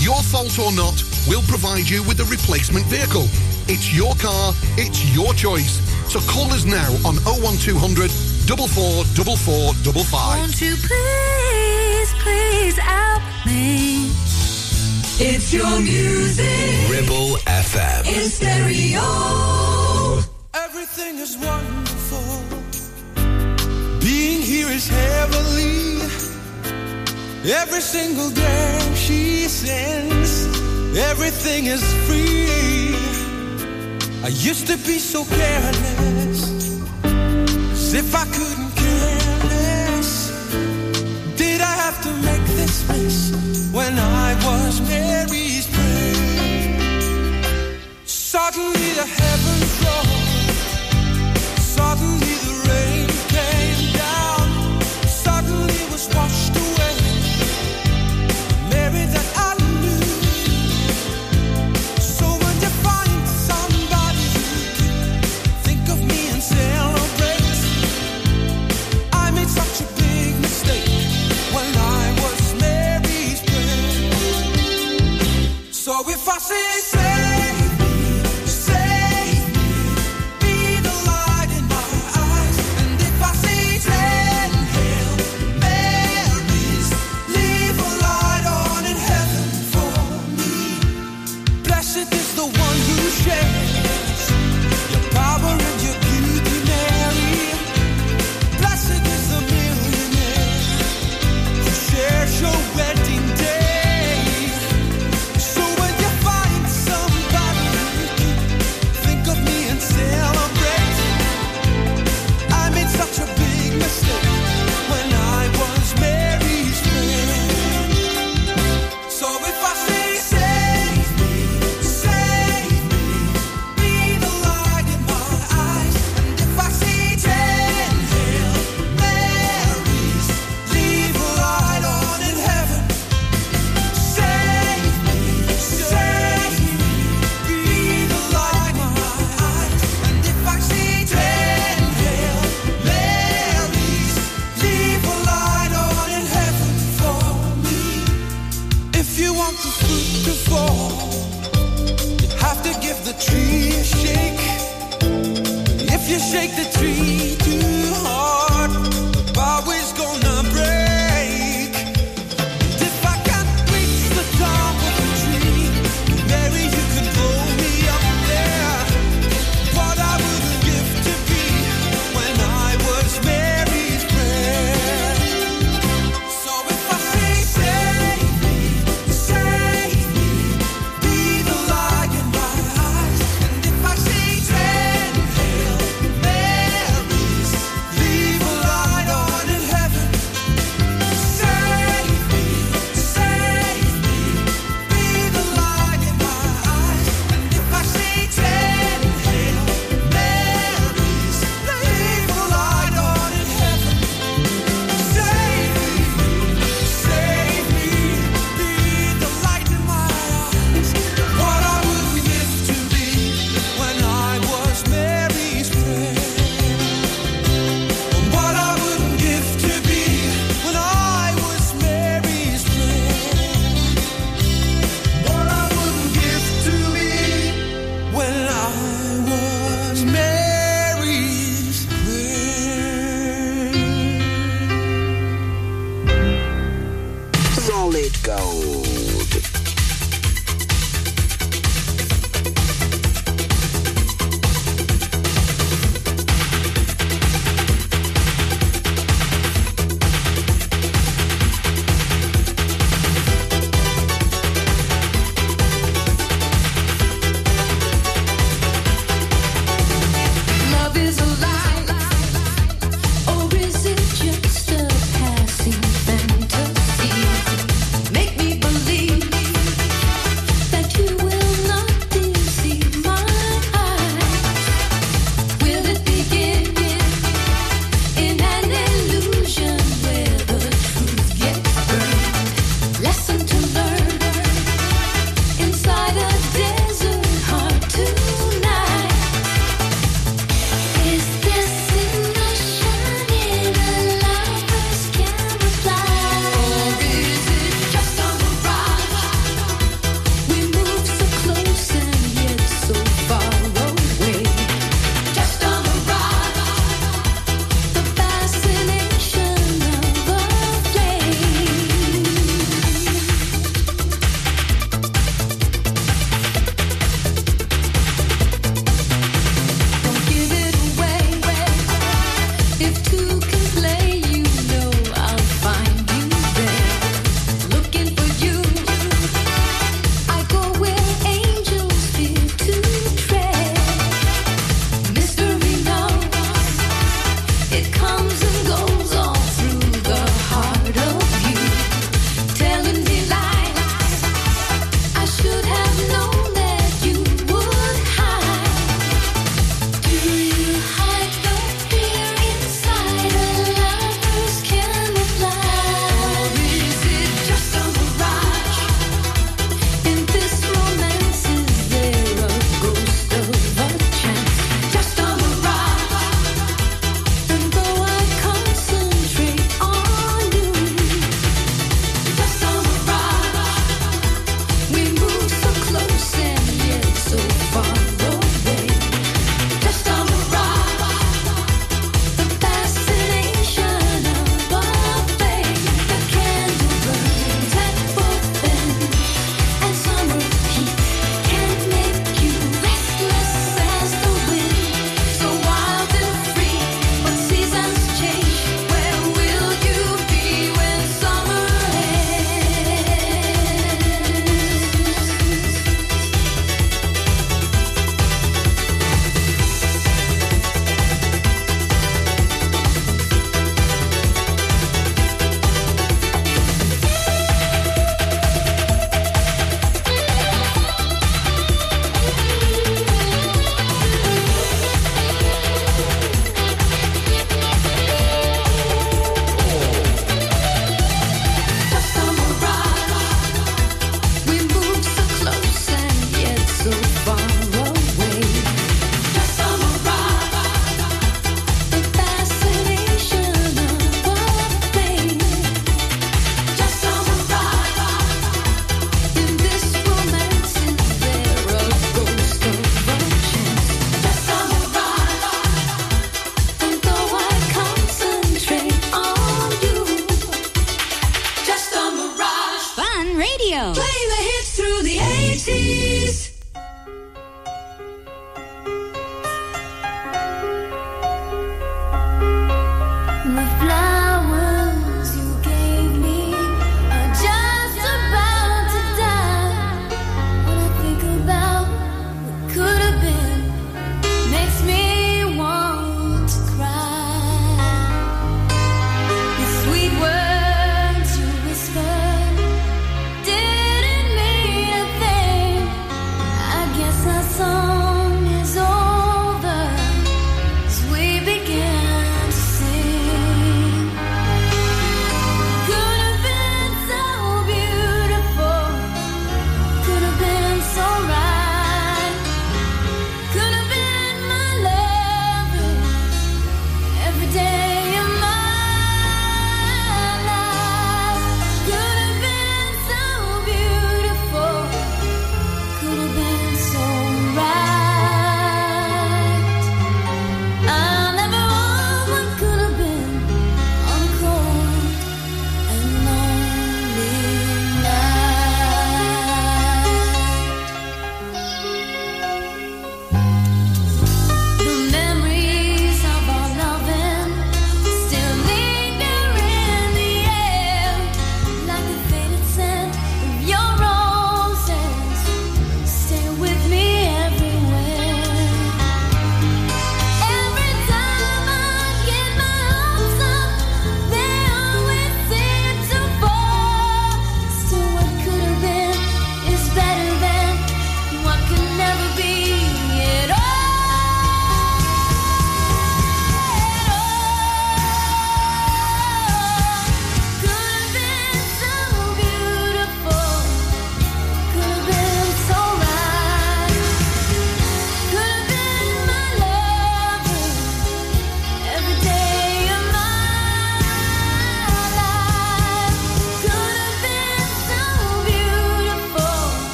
Your fault or not, we'll provide you with a replacement vehicle. It's your car, it's your choice. So call us now on 01200 444455. Won't you please, please help me? It's your music. Ribble FM. In stereo. Everything is wonderful. Being here is heavenly. Every single day she sends, everything is free. I used to be so careless, as if I couldn't care less. Did I have to make this mess when I was Mary's prayer? Suddenly the heavens.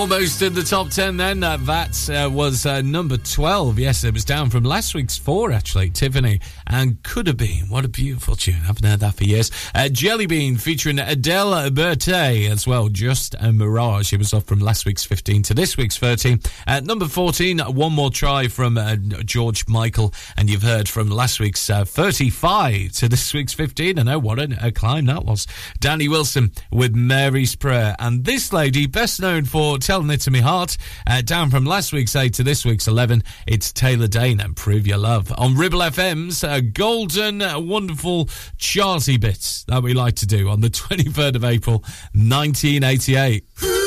Almost in the top 10 then. Uh, that uh, was uh, number 12. Yes, it was down from last week's four, actually. Tiffany and Could Have Been. What a beautiful tune. I haven't heard that for years. Uh, Jelly Bean featuring Adele Bertei as well. Just a Mirage. It was off from last week's 15 to this week's 13. At number 14, One More Try from uh, George Michael. And you've heard from last week's uh, 35 to this week's 15. I know what a, a climb that was. Danny Wilson with Mary's Prayer. And this lady, best known for Telling It to Me Heart, uh, down from last week's 8 to this week's 11, it's Taylor Dayne and Prove Your Love. On Ribble FM's uh, golden, uh, wonderful charty bits that we like to do on the 23rd of April, 1988.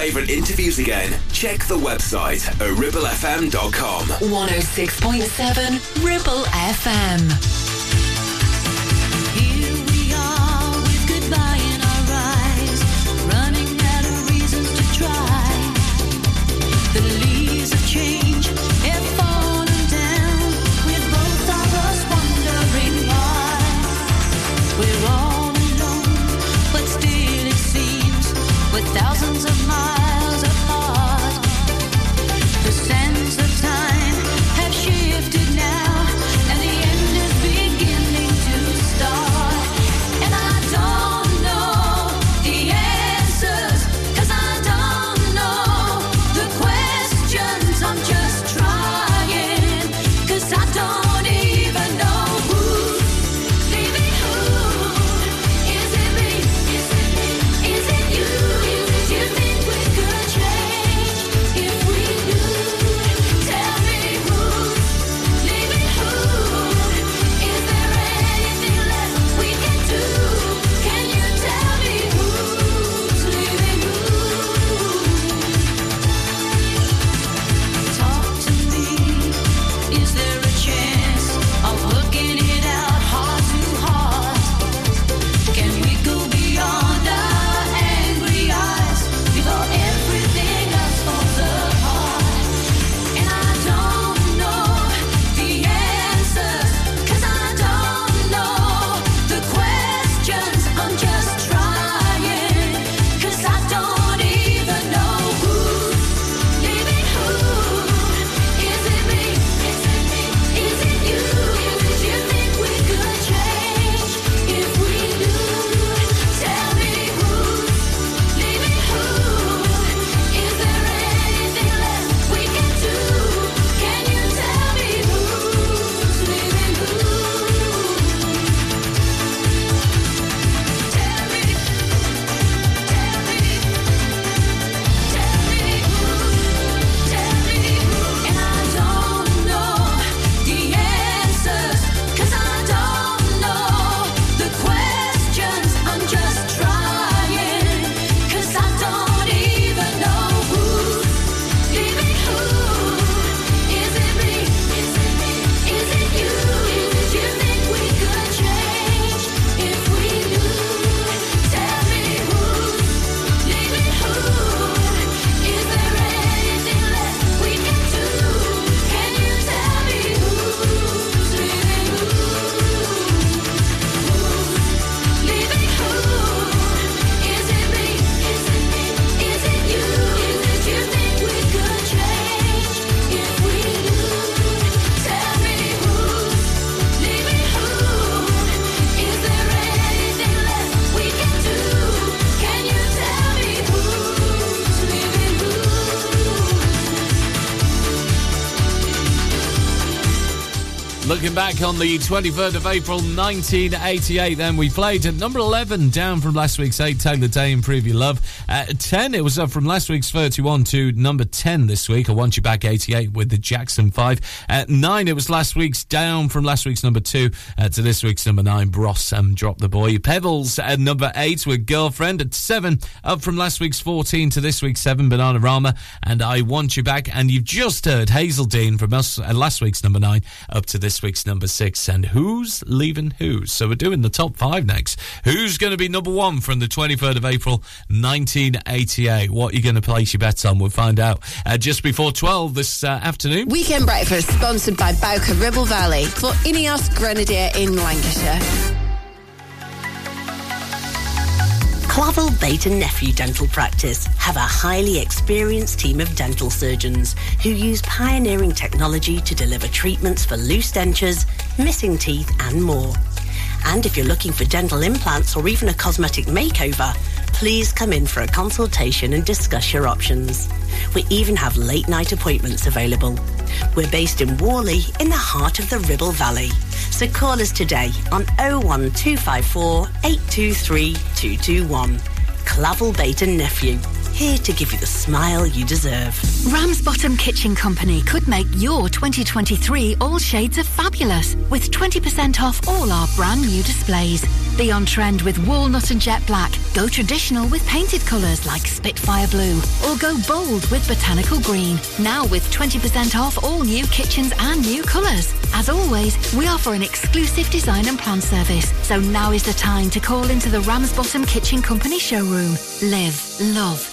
Favourite interviews again, check the website at ribblefm.com. 106.7 Ribble FM. Here we thousands of miles Looking back on the 23rd of April 1988, then we played at number 11, down from last week's 8, Take the Day, Improve Your Love. At 10, it was up from last week's 31 to number 10 this week. I Want You Back 88 with the Jackson 5. At 9, it was last week's down from last week's number 2 uh, to this week's number 9, Bros um, Drop the Boy. Pebbles at number 8 with Girlfriend. At 7, up from last week's 14 to this week's 7, Bananarama and I Want You Back. And you've just heard Hazell Dean from us, uh, last week's number 9 up to this week's number 6. And who's leaving who? So we're doing the top 5 next. Who's going to be number 1 from the 23rd of April 1988? What are you going to place your bets on? We'll find out uh, just before 12 this uh, afternoon. Weekend breakfast sponsored by Bowker Ribble Valley for Ineos Grenadier in Lancashire. Clavel Bait and Nephew Dental Practice have a highly experienced team of dental surgeons who use pioneering technology to deliver treatments for loose dentures, missing teeth, and more. And if you're looking for dental implants or even a cosmetic makeover, please come in for a consultation and discuss your options. We even have late night appointments available. We're based in Whalley in the heart of the Ribble Valley. So call us today on 01254 823 221. Clavel Bait and Nephew, here to give you the smile you deserve. Ramsbottom Kitchen Company could make your 2023 all shades of fabulous with 20% off all our brand new displays. Be on trend with walnut and jet black. Go traditional with painted colours like Spitfire Blue. Or go bold with botanical green. Now with 20% off all new kitchens and new colours. As always, we offer an exclusive design and plan service. So now is the time to call into the Ramsbottom Kitchen Company showroom. Live, love,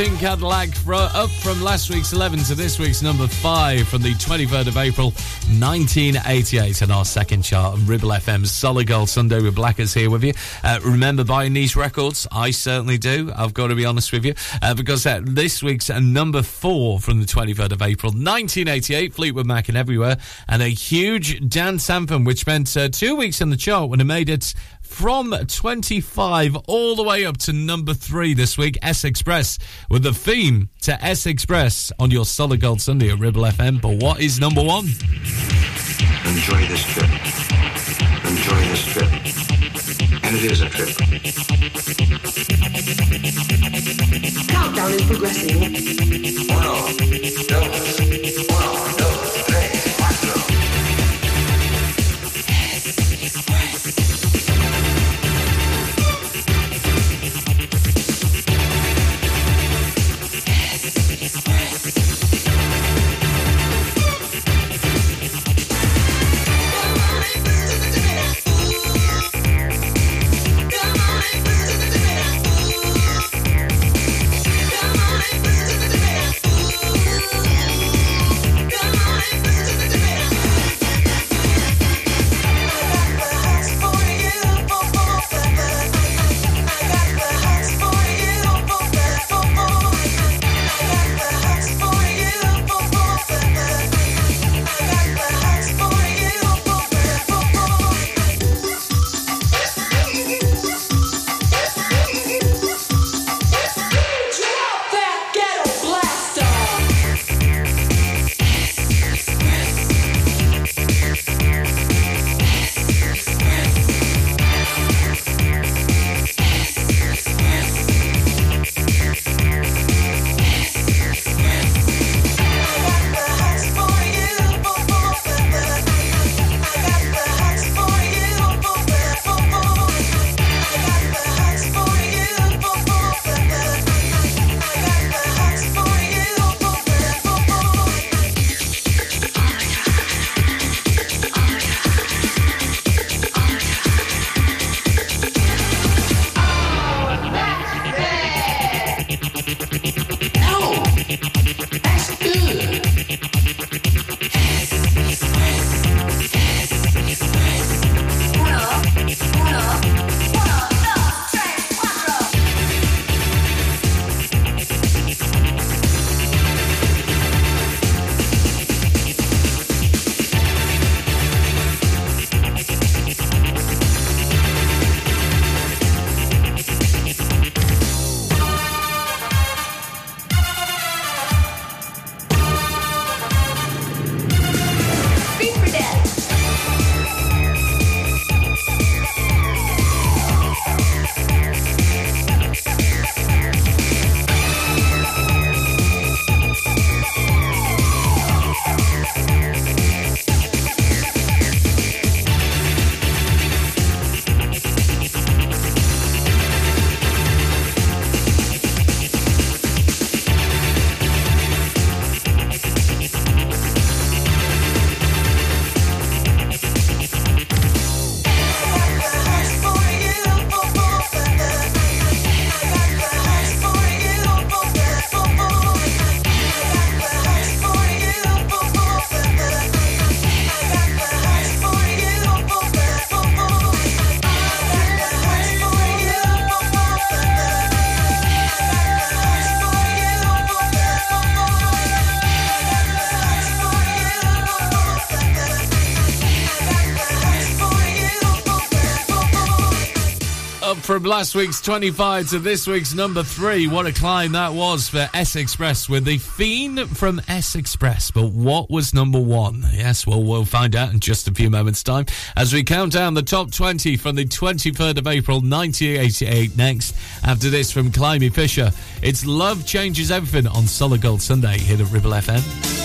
Pink Cadillac up from last week's 11 to this week's number 5 from the 23rd of April 1988 and our second chart on Ribble FM's Solid Gold Sunday with Blackers here with you. Uh, remember buying these records? I certainly do. I've got to be honest with you uh, because uh, this week's uh, number 4 from the 23rd of April 1988 Fleetwood Mac and Everywhere and a huge dance anthem which spent uh, two weeks on the chart when it made its From 25 all the way up to number three this week, S Express with the theme to S Express on your Solid Gold Sunday at Ribble FM. But what is number one? Enjoy this trip. Enjoy this trip. And it is a trip. Countdown is progressing. Uno, dos, uno, dos, tres, cuatro. That from last week's 25 to this week's number three. What a climb that was for S Express with the Fiend from S Express. But what was number one? Yes, well, we'll find out in just a few moments' time as we count down the top 20 from the 23rd of April 1988 next. After this from Climie Fisher, it's Love Changes Everything on Solid Gold Sunday here at Ribble FM.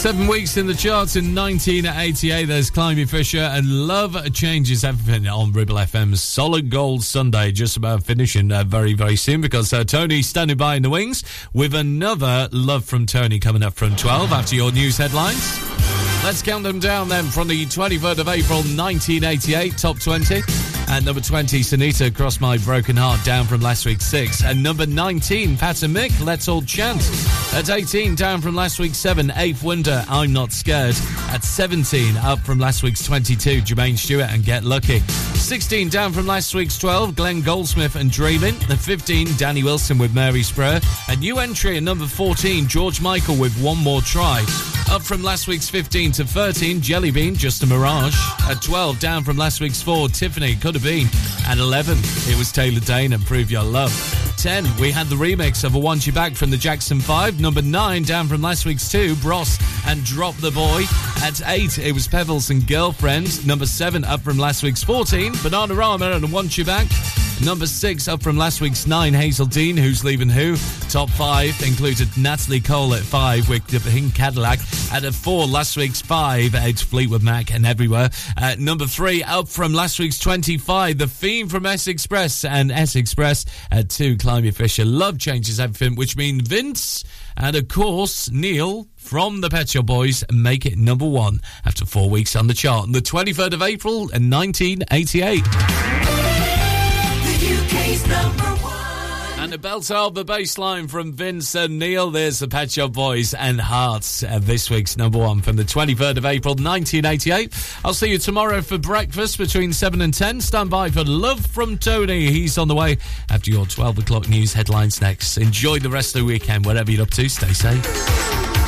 Seven weeks in the charts in 1988. There's Climie Fisher and Love Changes Everything on Ribble FM's Solid Gold Sunday. Just about finishing uh, very, very soon because uh, Tony's standing by in the wings with another Love from Tony coming up from 12 after your news headlines. Let's count them down then from the 23rd of April 1988, top 20. At number 20, Sinitta, Cross My Broken Heart, down from last week's 6. And number 19, Pat and Mick, Let's All Chant. At 18, down from last week's 7, Eighth Wonder, I'm Not Scared. At 17, up from last week's 22, Jermaine Stewart and Get Lucky. 16, down from last week's 12, Glenn Goldsmith and Dreaming. At 15, Danny Wilson with Mary's Prayer. A new entry at number 14, George Michael with One More Try. Up from last week's 15 to 13, Jellybean, Just a Mirage. At 12, down from last week's 4, Tiffany, Could Have Been. At 11, it was Taylor Dayne and Prove Your Love. 10, we had the remix of A Want You Back from the Jackson 5. Number 9, down from last week's 2, Bros and Drop the Boy. At 8, it was Pebbles and Girlfriend. Number 7, up from last week's 14, Bananarama and I Want You Back. Number 6, up from last week's 9, Hazell Dean, Who's Leaving Who. Top 5 included Natalie Cole at 5 with the Pink Cadillac. At a 4, last week's 5, it's Fleetwood Mac and Everywhere. At number 3, up from last week's 25, The Fiend from S Express and S Express. At 2, Climie Fisher, Love Changes Everything, which means Vince. And of course, Neil from the Pet Shop Boys make it number one after four weeks on the chart on the 23rd of April in 1988. The UK's number one. And a belt out the baseline from Vince and Neil. There's the Pet Shop Boys and Hearts, uh, this week's number one from the 23rd of April 1988. I'll see you tomorrow for breakfast between 7 and 10. Stand by for Love from Tony. He's on the way after your 12 o'clock news headlines next. Enjoy the rest of the weekend, wherever you're up to. Stay safe.